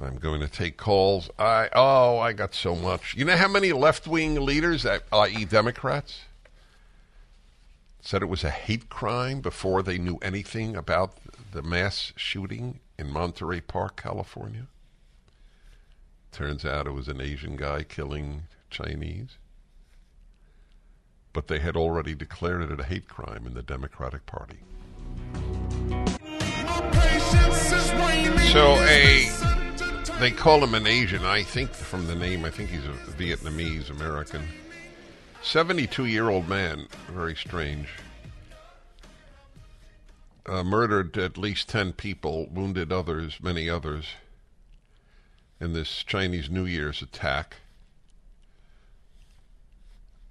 I'm going to take calls. I oh, I got so much. You know how many left-wing leaders, i.e., Democrats, said it was a hate crime before they knew anything about the mass shooting in Monterey Park, California? Turns out it was an Asian guy killing Chinese. but they had already declared it a hate crime in the Democratic Party. So a they call him an Asian. I think from the name, I think he's a Vietnamese American. 72 year old man, very strange. Uh, murdered at least 10 people, wounded others, many others, in this Chinese New Year's attack.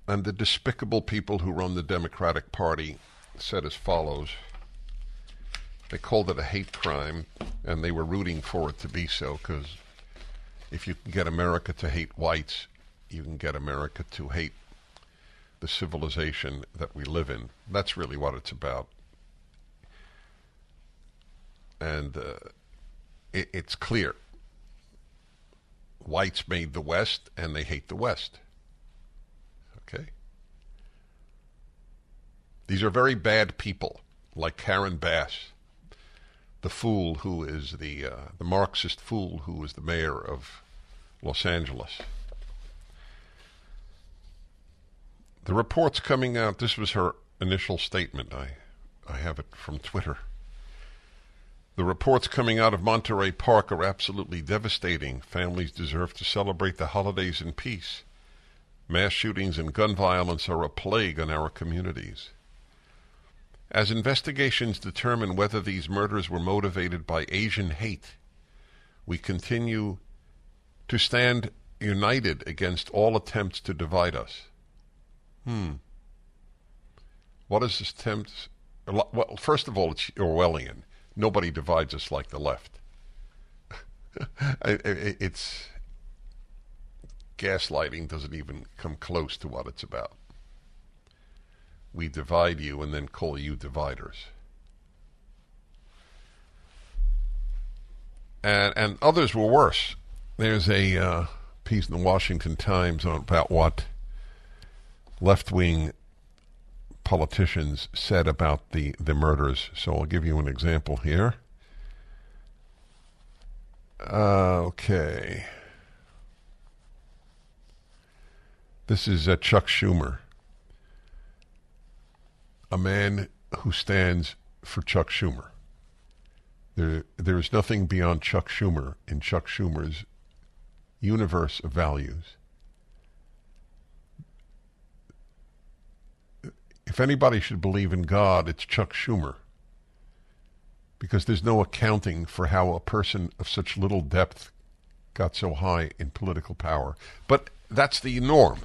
And the despicable people who run the Democratic Party said as follows They called it a hate crime, and they were rooting for it to be so because if you can get America to hate whites, you can get America to hate the civilization that we live in. That's really what it's about. And uh, it, it's clear. Whites made the West, and they hate the West. Okay? These are very bad people, like Karen Bass, the fool who is the uh, the Marxist fool who is the mayor of Los Angeles. The reports coming out. This was her initial statement. I I have it from Twitter. The reports coming out of Monterey Park are absolutely devastating. Families deserve to celebrate the holidays in peace. Mass shootings and gun violence are a plague on our communities. As investigations determine whether these murders were motivated by Asian hate, we continue to stand united against all attempts to divide us. Hmm. What is this attempt? Well, first of all, it's Orwellian. Nobody divides us like the left. it's gaslighting doesn't even come close to what it's about. We divide you and then call you dividers. And and others were worse. There's a uh, piece in the Washington Times on, about what left wing politicians said about the, the murders. So I'll give you an example here. Uh, okay. This is uh, Chuck Schumer, a man who stands for Chuck Schumer. There, there is nothing beyond Chuck Schumer in Chuck Schumer's universe of values. If anybody should believe in God, it's Chuck Schumer. Because there's no accounting for how a person of such little depth got so high in political power. But that's the norm.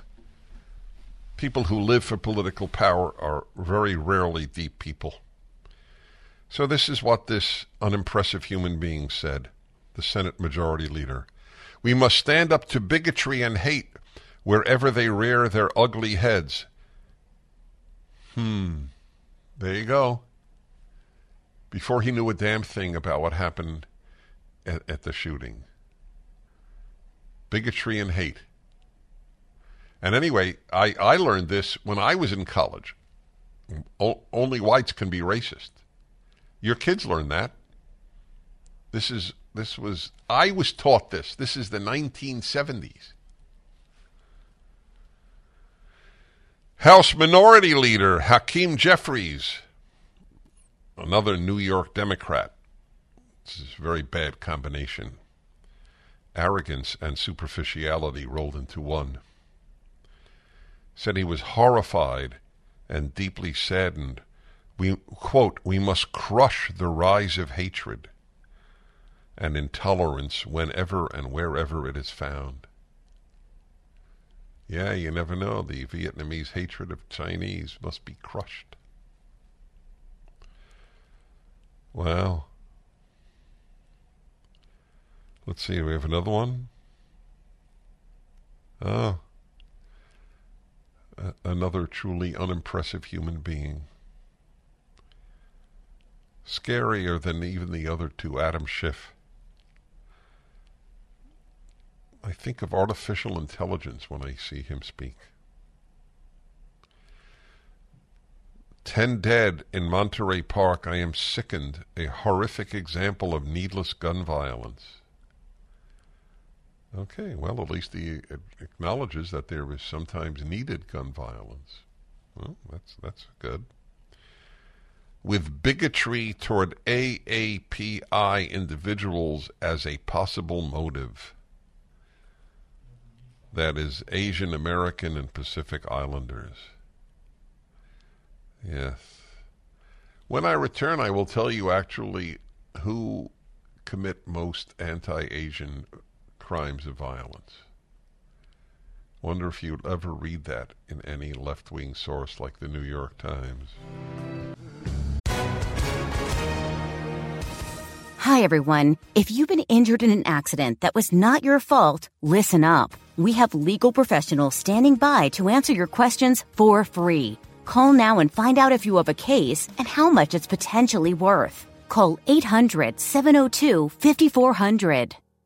People who live for political power are very rarely deep people. So, this is what this unimpressive human being said, the Senate Majority Leader. We must stand up to bigotry and hate wherever they rear their ugly heads. Hmm. There you go. Before he knew a damn thing about what happened at, at the shooting. Bigotry and hate. And anyway, I, I learned this when I was in college. O- only whites can be racist. Your kids learn that. This is this was I was taught this. This is the 1970s. House Minority Leader Hakeem Jeffries, another New York Democrat. This is a very bad combination. Arrogance and superficiality rolled into one. Said he was horrified and deeply saddened. We quote, we must crush the rise of hatred and intolerance whenever and wherever it is found. Yeah, you never know. The Vietnamese hatred of Chinese must be crushed. Well, let's see. We have another one. Oh, another truly unimpressive human being. Scarier than even the other two, Adam Schiff. I think of artificial intelligence when I see him speak. Ten dead in Monterey Park. I am sickened. A horrific example of needless gun violence. Okay, well, at least he acknowledges that there is sometimes needed gun violence. Well, that's that's good. With bigotry toward AAPI individuals as a possible motive. That is Asian American and Pacific Islanders. Yes. When I return, I will tell you actually who commit most anti Asian crimes of violence. Wonder if you'd ever read that in any left wing source like the New York Times. Hi, everyone. If you've been injured in an accident that was not your fault, listen up. We have legal professionals standing by to answer your questions for free. Call now and find out if you have a case and how much it's potentially worth. Call 800 702 5400.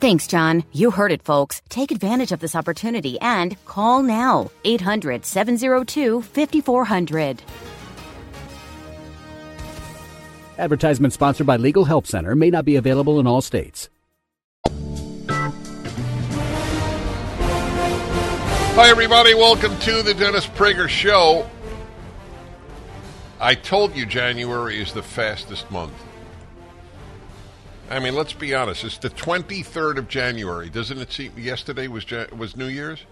Thanks, John. You heard it, folks. Take advantage of this opportunity and call now 800 702 5400. Advertisement sponsored by Legal Help Center may not be available in all states. Hi, everybody. Welcome to the Dennis Prager Show. I told you January is the fastest month. I mean, let's be honest. It's the 23rd of January. Doesn't it seem yesterday was was New Year's?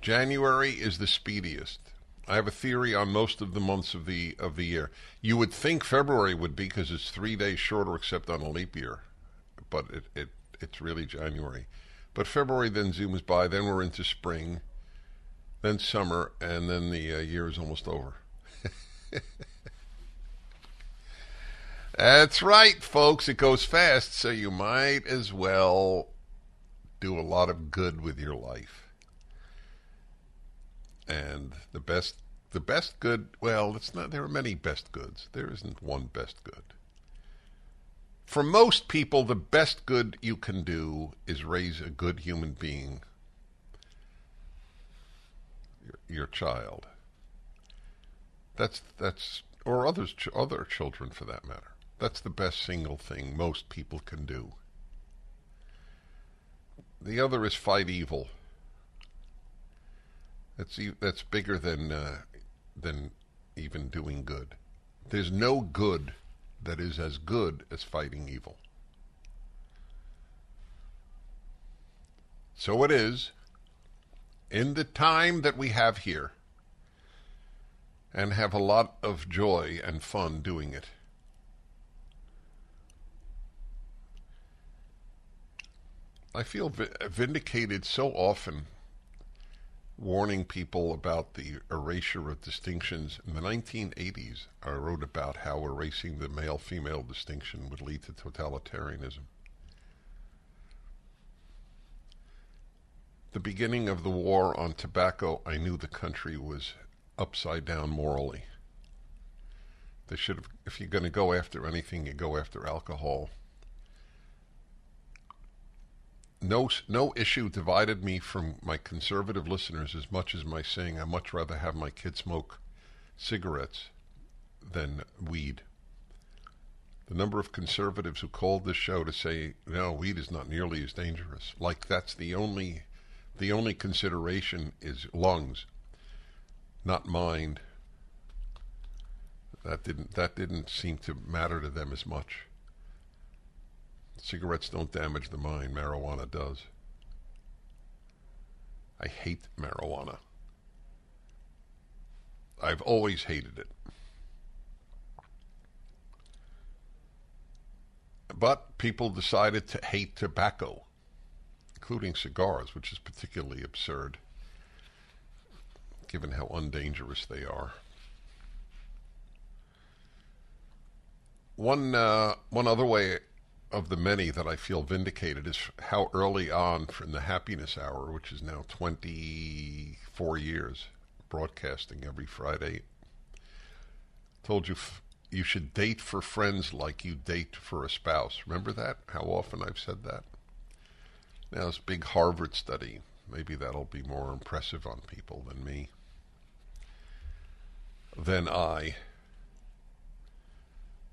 January is the speediest. I have a theory on most of the months of the of the year. You would think February would be because it's three days shorter, except on a leap year, but it, it it's really January. But February then zooms by. Then we're into spring, then summer, and then the uh, year is almost over. That's right, folks. It goes fast, so you might as well do a lot of good with your life. And the best the best good, well, it's not there are many best goods. There isn't one best good. For most people, the best good you can do is raise a good human being, your, your child. That's that's or others other children for that matter. That's the best single thing most people can do. The other is fight evil. That's that's bigger than uh, than even doing good. There's no good that is as good as fighting evil. So it is in the time that we have here and have a lot of joy and fun doing it. I feel vindicated so often warning people about the erasure of distinctions. In the 1980s, I wrote about how erasing the male female distinction would lead to totalitarianism. The beginning of the war on tobacco, I knew the country was upside down morally. They should have, if you're going to go after anything, you go after alcohol. No, no issue divided me from my conservative listeners as much as my saying I much rather have my kids smoke cigarettes than weed. The number of conservatives who called this show to say no, weed is not nearly as dangerous, like that's the only, the only consideration is lungs not mind. That didn't that didn't seem to matter to them as much. Cigarettes don't damage the mind, marijuana does. I hate marijuana. I've always hated it. But people decided to hate tobacco, including cigars, which is particularly absurd given how undangerous they are. One uh, one other way of the many that I feel vindicated is how early on from the Happiness Hour, which is now 24 years, broadcasting every Friday, told you you should date for friends like you date for a spouse. Remember that? How often I've said that? Now, this big Harvard study, maybe that'll be more impressive on people than me, than I.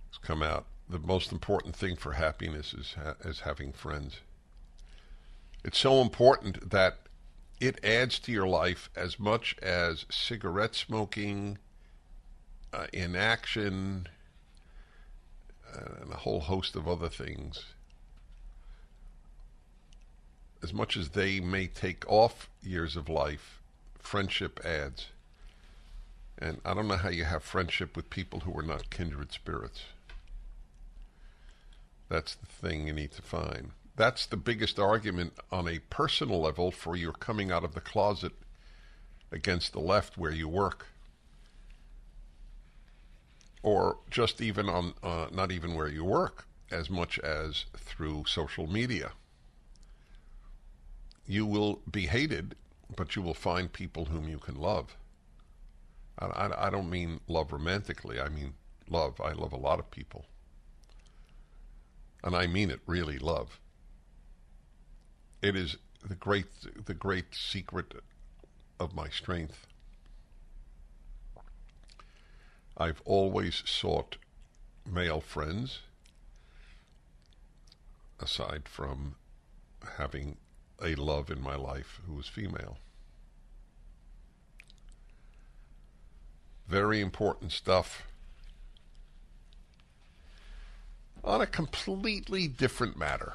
It's come out. The most important thing for happiness is, ha- is having friends. It's so important that it adds to your life as much as cigarette smoking, uh, inaction, uh, and a whole host of other things. As much as they may take off years of life, friendship adds. And I don't know how you have friendship with people who are not kindred spirits. That's the thing you need to find. That's the biggest argument on a personal level for your coming out of the closet against the left where you work or just even on uh, not even where you work as much as through social media. You will be hated, but you will find people whom you can love. I, I, I don't mean love romantically. I mean love. I love a lot of people. And I mean it really, love. It is the great, the great secret of my strength. I've always sought male friends, aside from having a love in my life who was female. Very important stuff. On a completely different matter.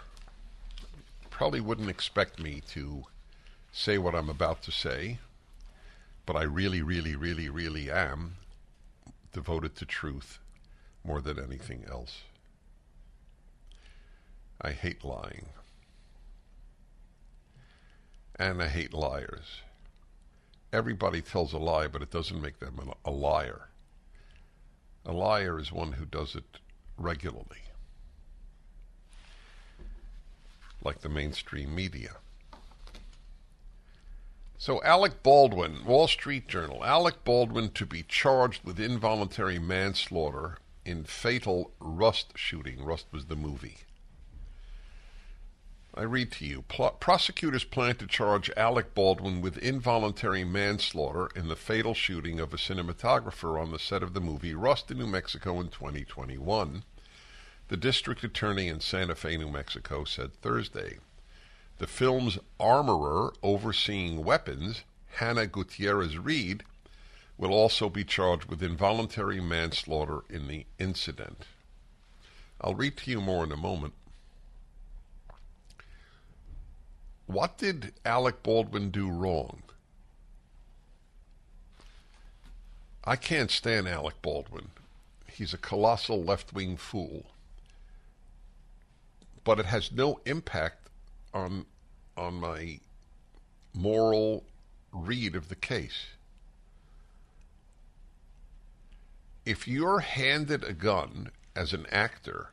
Probably wouldn't expect me to say what I'm about to say, but I really, really, really, really am devoted to truth more than anything else. I hate lying. And I hate liars. Everybody tells a lie, but it doesn't make them a liar. A liar is one who does it regularly, like the mainstream media. So, Alec Baldwin, Wall Street Journal. Alec Baldwin to be charged with involuntary manslaughter in fatal Rust shooting. Rust was the movie. I read to you. prosecutors plan to charge Alec Baldwin with involuntary manslaughter in the fatal shooting of a cinematographer on the set of the movie Rust in New Mexico in 2021. The district attorney in Santa Fe, New Mexico, said Thursday. The film's armorer overseeing weapons, Hannah Gutierrez Reed, will also be charged with involuntary manslaughter in the incident. I'll read to you more in a moment. What did Alec Baldwin do wrong? I can't stand Alec Baldwin. He's a colossal left wing fool. But it has no impact on on my moral read of the case. If you're handed a gun as an actor,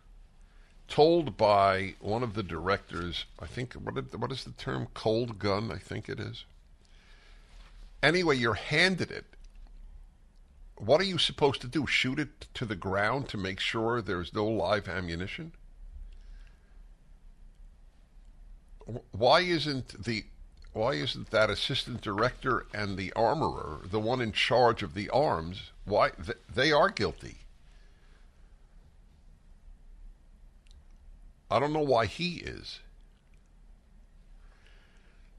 told by one of the directors, I think what what is the term cold gun, I think it is. Anyway, you're handed it. What are you supposed to do? Shoot it to the ground to make sure there's no live ammunition? Why isn't the why isn't that assistant director and the armorer the one in charge of the arms? Why th- they are guilty. I don't know why he is.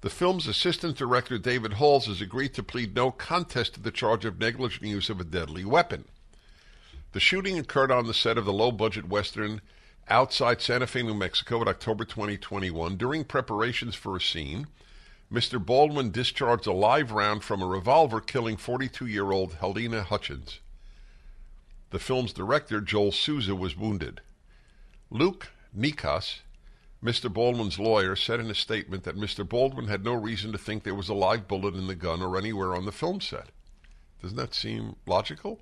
The film's assistant director, David Halls, has agreed to plead no contest to the charge of negligent use of a deadly weapon. The shooting occurred on the set of the low budget Western outside Santa Fe, New Mexico in October 2021. During preparations for a scene, Mr. Baldwin discharged a live round from a revolver, killing 42 year old Helena Hutchins. The film's director, Joel Souza, was wounded. Luke Nikas, Mr. Baldwin's lawyer, said in a statement that Mr. Baldwin had no reason to think there was a live bullet in the gun or anywhere on the film set. Doesn't that seem logical?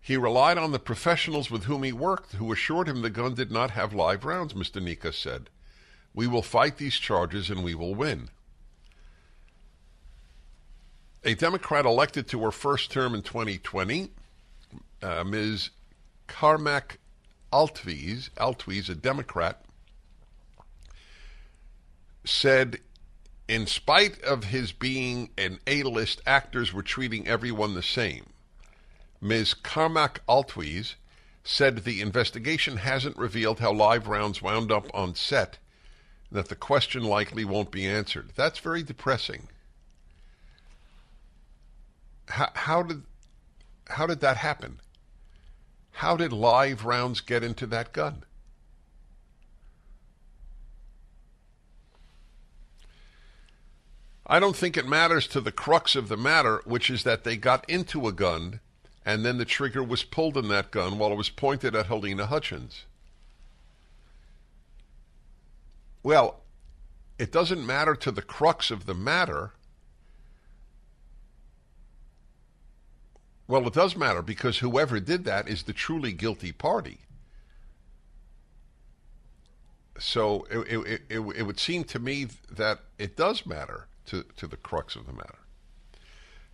He relied on the professionals with whom he worked, who assured him the gun did not have live rounds, Mr. Nika said. We will fight these charges and we will win. A Democrat elected to her first term in 2020, uh, Ms. Carmack Altwies, Altwies, a Democrat, said in spite of his being an A-list, actors were treating everyone the same. Ms. Carmack Altwies said the investigation hasn't revealed how live rounds wound up on set, and that the question likely won't be answered. That's very depressing. How, how did how did that happen? How did live rounds get into that gun? I don't think it matters to the crux of the matter, which is that they got into a gun and then the trigger was pulled in that gun while it was pointed at Helena Hutchins. Well, it doesn't matter to the crux of the matter. Well, it does matter because whoever did that is the truly guilty party. So it, it, it, it would seem to me that it does matter to, to the crux of the matter.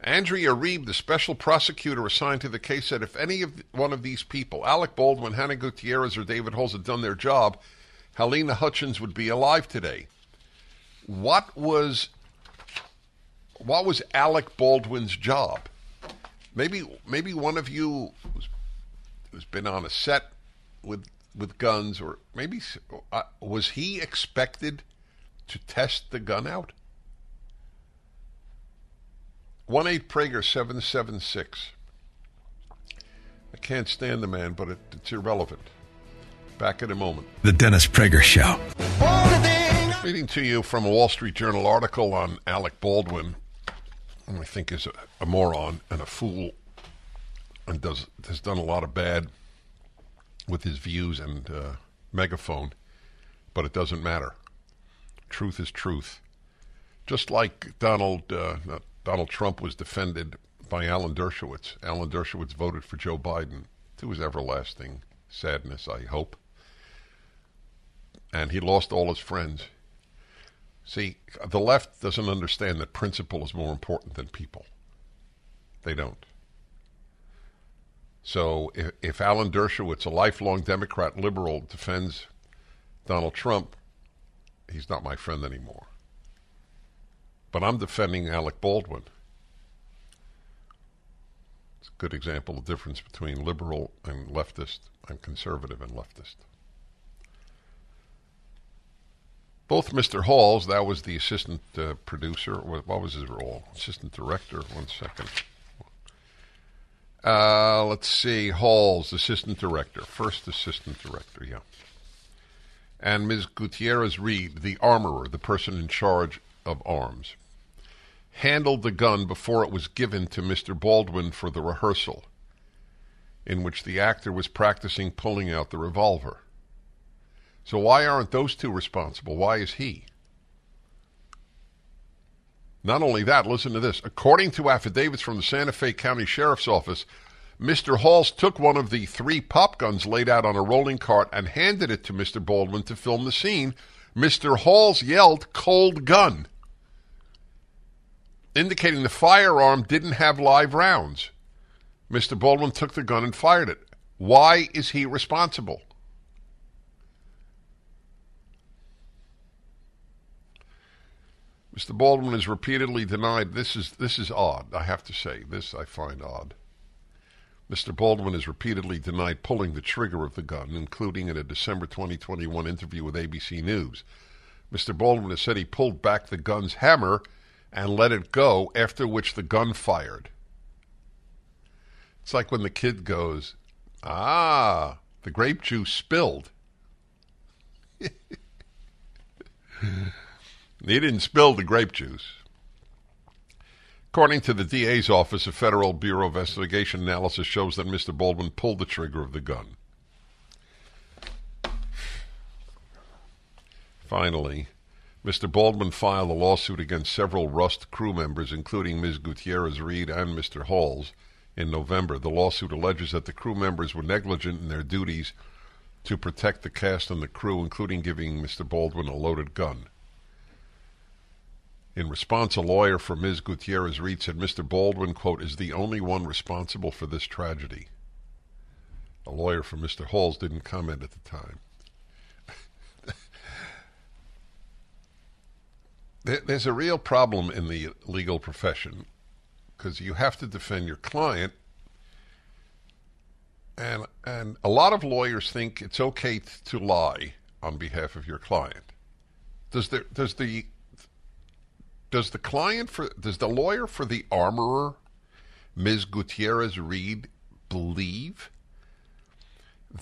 Andrea Reeb, the special prosecutor assigned to the case, said if any of one of these people, Alec Baldwin, Hannah Gutierrez, or David Halls, had done their job, Helena Hutchins would be alive today. What was what was Alec Baldwin's job? Maybe maybe one of you who's, who's been on a set with with guns, or maybe uh, was he expected to test the gun out? One eight Prager seven seven six. I can't stand the man, but it, it's irrelevant. Back in a moment. The Dennis Prager Show. Reading to you from a Wall Street Journal article on Alec Baldwin, who I think is a, a moron and a fool, and does has done a lot of bad with his views and uh, megaphone, but it doesn't matter. Truth is truth. Just like Donald, uh, Donald Trump was defended by Alan Dershowitz. Alan Dershowitz voted for Joe Biden to his everlasting sadness, I hope. And he lost all his friends. See, the left doesn't understand that principle is more important than people. They don't. So if, if Alan Dershowitz, a lifelong Democrat liberal, defends Donald Trump, he's not my friend anymore. But I'm defending Alec Baldwin. It's a good example of the difference between liberal and leftist and conservative and leftist. Both Mr. Halls, that was the assistant uh, producer. What was his role? Assistant director. One second. Uh, let's see. Halls, assistant director. First assistant director, yeah. And Ms. Gutierrez Reed, the armorer, the person in charge of arms, handled the gun before it was given to Mr. Baldwin for the rehearsal, in which the actor was practicing pulling out the revolver. So why aren't those two responsible? Why is he? Not only that, listen to this. According to affidavits from the Santa Fe County Sheriff's Office, Mr. Halls took one of the three prop guns laid out on a rolling cart and handed it to Mr. Baldwin to film the scene. Mr. Halls yelled, cold gun, indicating the firearm didn't have live rounds. Mr. Baldwin took the gun and fired it. Why is he responsible? Mr. Baldwin has repeatedly denied this is this is odd. I have to say this I find odd. Mr. Baldwin has repeatedly denied pulling the trigger of the gun, including in a December 2021 interview with ABC News. Mr. Baldwin has said he pulled back the gun's hammer and let it go, after which the gun fired. It's like when the kid goes, Ah, the grape juice spilled. He didn't spill the grape juice. According to the DA's office, a Federal Bureau of Investigation analysis shows that Mr. Baldwin pulled the trigger of the gun. Finally, Mr. Baldwin filed a lawsuit against several Rust crew members, including Ms. Gutierrez Reed and Mr. Halls, in November. The lawsuit alleges that the crew members were negligent in their duties to protect the cast and the crew, including giving Mr. Baldwin a loaded gun. In response, a lawyer for Ms. Gutierrez Reed said Mr. Baldwin, quote, is the only one responsible for this tragedy. A lawyer for Mr. Halls didn't comment at the time. There's a real problem in the legal profession because you have to defend your client. And, and a lot of lawyers think it's okay to lie on behalf of your client. Does the, does the does the client for does the lawyer for the armorer, Ms. Gutierrez Reed, believe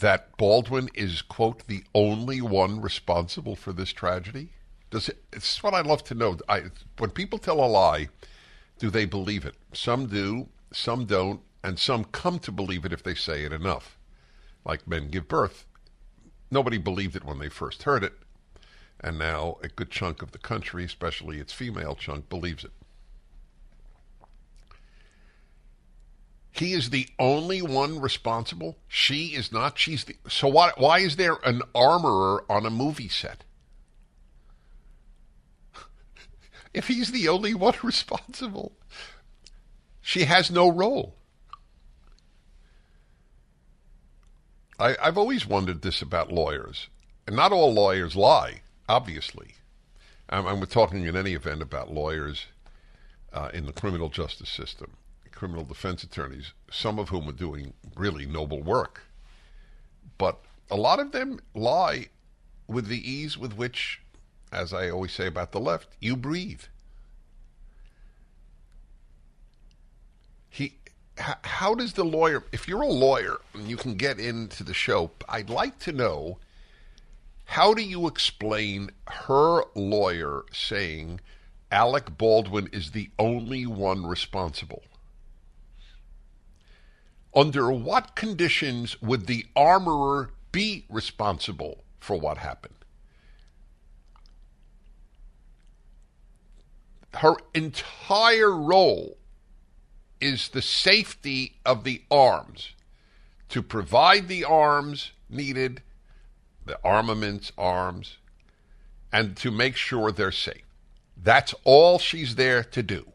that Baldwin is quote the only one responsible for this tragedy? Does it? It's what I love to know. I, when people tell a lie, do they believe it? Some do, some don't, and some come to believe it if they say it enough. Like men give birth. Nobody believed it when they first heard it. And now a good chunk of the country, especially its female chunk, believes it. He is the only one responsible. She is not. She's the. So why? Why is there an armorer on a movie set? If he's the only one responsible, she has no role. I, I've always wondered this about lawyers, and not all lawyers lie obviously. I'm, we're talking in any event about lawyers uh, in the criminal justice system, criminal defense attorneys, some of whom are doing really noble work. But a lot of them lie with the ease with which, as I always say about the left, you breathe. He, how does the lawyer, if you're a lawyer and you can get into the show, I'd like to know how do you explain her lawyer saying Alec Baldwin is the only one responsible? Under what conditions would the armorer be responsible for what happened? Her entire role is the safety of the arms, to provide the arms needed the armaments, arms, and to make sure they're safe. That's all she's there to do.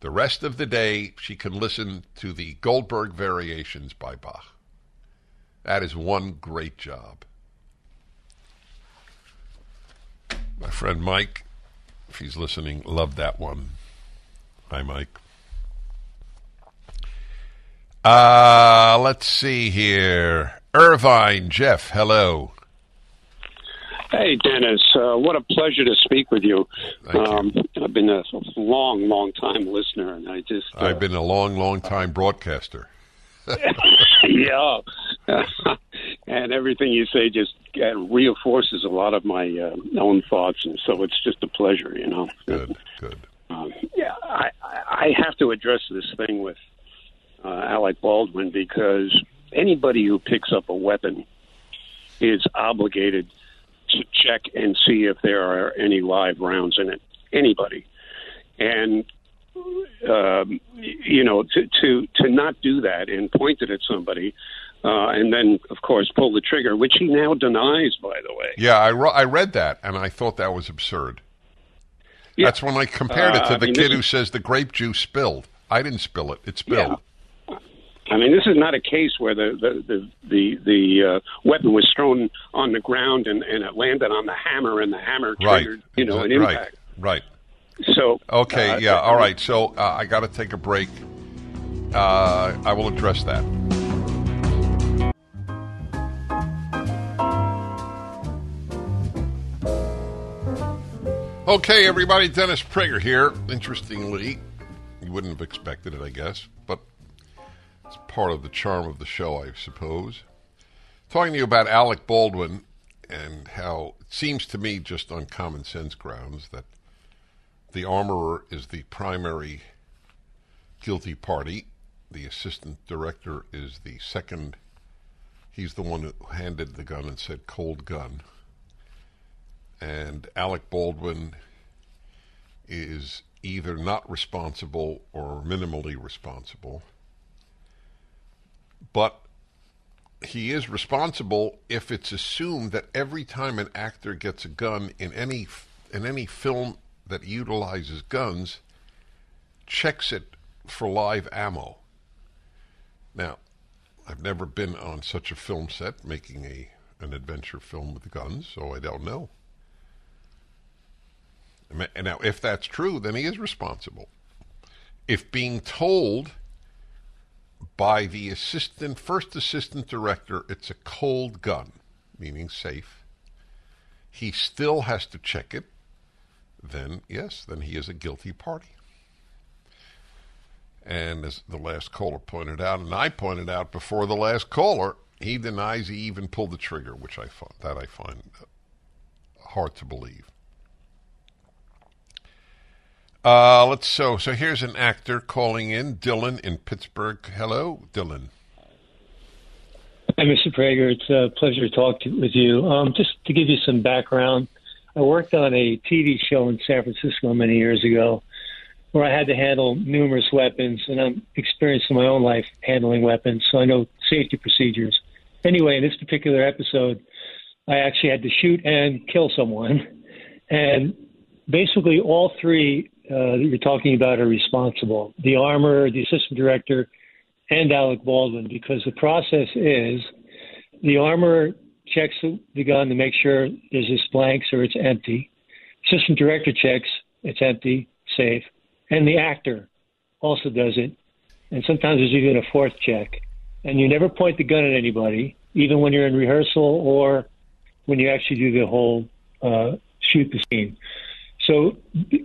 The rest of the day, she can listen to the Goldberg variations by Bach. That is one great job. My friend Mike, if he's listening, love that one. Hi, Mike. Uh, let's see here. Irvine, Jeff, hello. Hey, Dennis. Uh, what a pleasure to speak with you. Um, I've been a long, long time listener, and I just. Uh, I've been a long, long time broadcaster. yeah. and everything you say just uh, reinforces a lot of my uh, own thoughts, and so it's just a pleasure, you know. Good, good. Um, yeah, I, I have to address this thing with uh, Alec Baldwin because anybody who picks up a weapon is obligated to check and see if there are any live rounds in it. Anybody, and um, you know, to to to not do that and point it at somebody, uh, and then of course pull the trigger, which he now denies. By the way, yeah, I, I read that and I thought that was absurd. Yeah. That's when I compared it to uh, the I mean, kid who says the grape juice spilled. I didn't spill it; it spilled. Yeah. I mean, this is not a case where the the the the, the uh, weapon was thrown on the ground and, and it landed on the hammer, and the hammer triggered, right. you know, an impact. Right. Right. So. Okay. Uh, yeah. All right. So uh, I got to take a break. Uh, I will address that. Okay, everybody. Dennis Prager here. Interestingly, you wouldn't have expected it, I guess, but it's part of the charm of the show, I suppose. Talking to you about Alec Baldwin and how it seems to me, just on common sense grounds, that the armorer is the primary guilty party. The assistant director is the second. He's the one who handed the gun and said, cold gun. And Alec Baldwin is either not responsible or minimally responsible but he is responsible if it's assumed that every time an actor gets a gun in any in any film that utilizes guns checks it for live ammo. Now, I've never been on such a film set making a an adventure film with guns, so I don't know. Now, if that's true, then he is responsible. If being told by the assistant, first assistant director, it's a cold gun, meaning safe, he still has to check it, then yes, then he is a guilty party. And as the last caller pointed out, and I pointed out before the last caller, he denies he even pulled the trigger, which I find that I find hard to believe. Uh, let's so so here's an actor calling in, Dylan in Pittsburgh. Hello, Dylan. Hi, Mr. Prager. It's a pleasure to talk to, with you. Um, just to give you some background, I worked on a TV show in San Francisco many years ago where I had to handle numerous weapons, and I'm experienced in my own life handling weapons, so I know safety procedures. Anyway, in this particular episode, I actually had to shoot and kill someone, and basically all three uh, that you're talking about are responsible: the armor, the assistant director, and Alec Baldwin, because the process is the armor checks the gun to make sure there's just blanks or it's empty. Assistant director checks it's empty, safe and the actor also does it. And sometimes there's even a fourth check. And you never point the gun at anybody, even when you're in rehearsal or when you actually do the whole uh, shoot the scene. So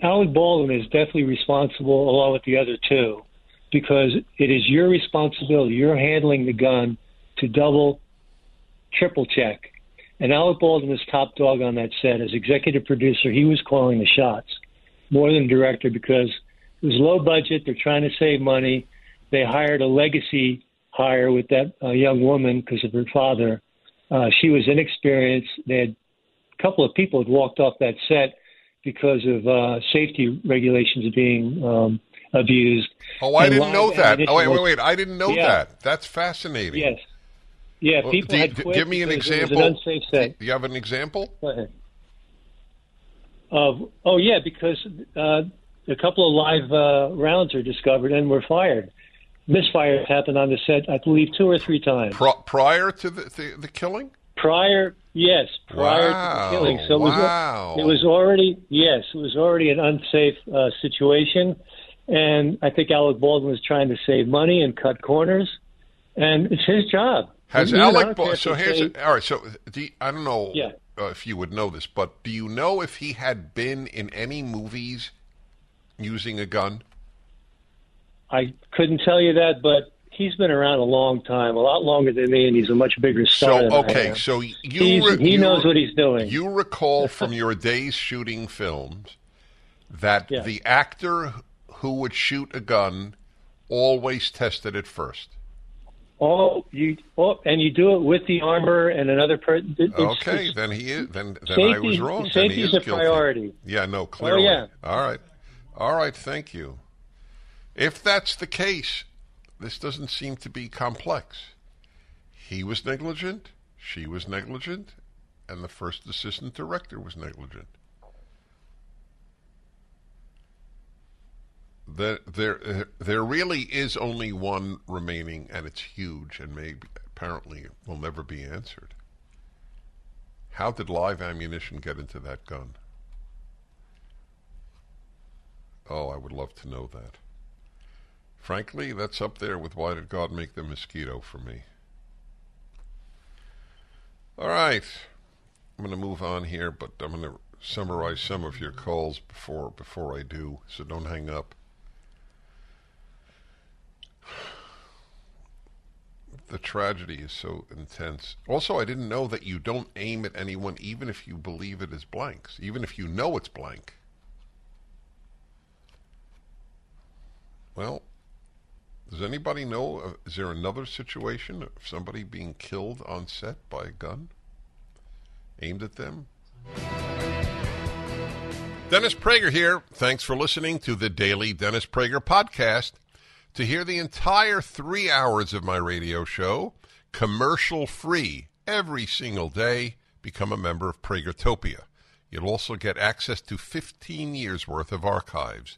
Alec Baldwin is definitely responsible along with the other two because it is your responsibility. You're handling the gun to double, triple check. And Alec Baldwin was top dog on that set. As executive producer, he was calling the shots more than director because – it was low budget. They're trying to save money. They hired a legacy hire with that uh, young woman because of her father. Uh, she was inexperienced. They had a couple of people had walked off that set because of uh, safety regulations being um, abused. Oh, I didn't know that. Oh, wait, wait, wait. I didn't know yeah. that. That's fascinating. Yes. Yeah, people well, do, Give me an example. An unsafe set. Do you have an example? Go ahead. Uh, oh, yeah, because uh, a couple of live uh, rounds are discovered and were fired. Misfires happened on the set, I believe, two or three times. Pro- prior to the, the, the, killing? Prior, yes, prior wow. to the killing. So wow. it, was, it was already, yes, it was already an unsafe uh, situation. And I think Alec Baldwin was trying to save money and cut corners. And it's his job. Has you Alec Baldwin, so here's, a, all right, so you, I don't know yeah. uh, if you would know this, but do you know if he had been in any movies – using a gun? I couldn't tell you that, but he's been around a long time, a lot longer than me, and he's a much bigger star. So okay, so you re- he you, knows what he's doing. You recall from your days shooting films that yeah. the actor who would shoot a gun always tested it first. Oh, you oh, and you do it with the armor and another person. Okay, then he is. Then, then safety, I was wrong. Safety is, is a guilty. priority. Yeah, no, clearly. Oh, yeah. All right. All right, thank you. If that's the case, this doesn't seem to be complex. He was negligent, she was negligent, and the first assistant director was negligent. There, there, there really is only one remaining, and it's huge, and maybe apparently will never be answered. How did live ammunition get into that gun? Oh, I would love to know that. Frankly, that's up there with why did God make the mosquito for me? All right. I'm going to move on here, but I'm going to summarize some of your calls before before I do, so don't hang up. The tragedy is so intense. Also, I didn't know that you don't aim at anyone even if you believe it is blanks, even if you know it's blank. Well, does anybody know? Uh, is there another situation of somebody being killed on set by a gun aimed at them? Dennis Prager here. Thanks for listening to the daily Dennis Prager podcast. To hear the entire three hours of my radio show, commercial free, every single day, become a member of Pragertopia. You'll also get access to 15 years worth of archives,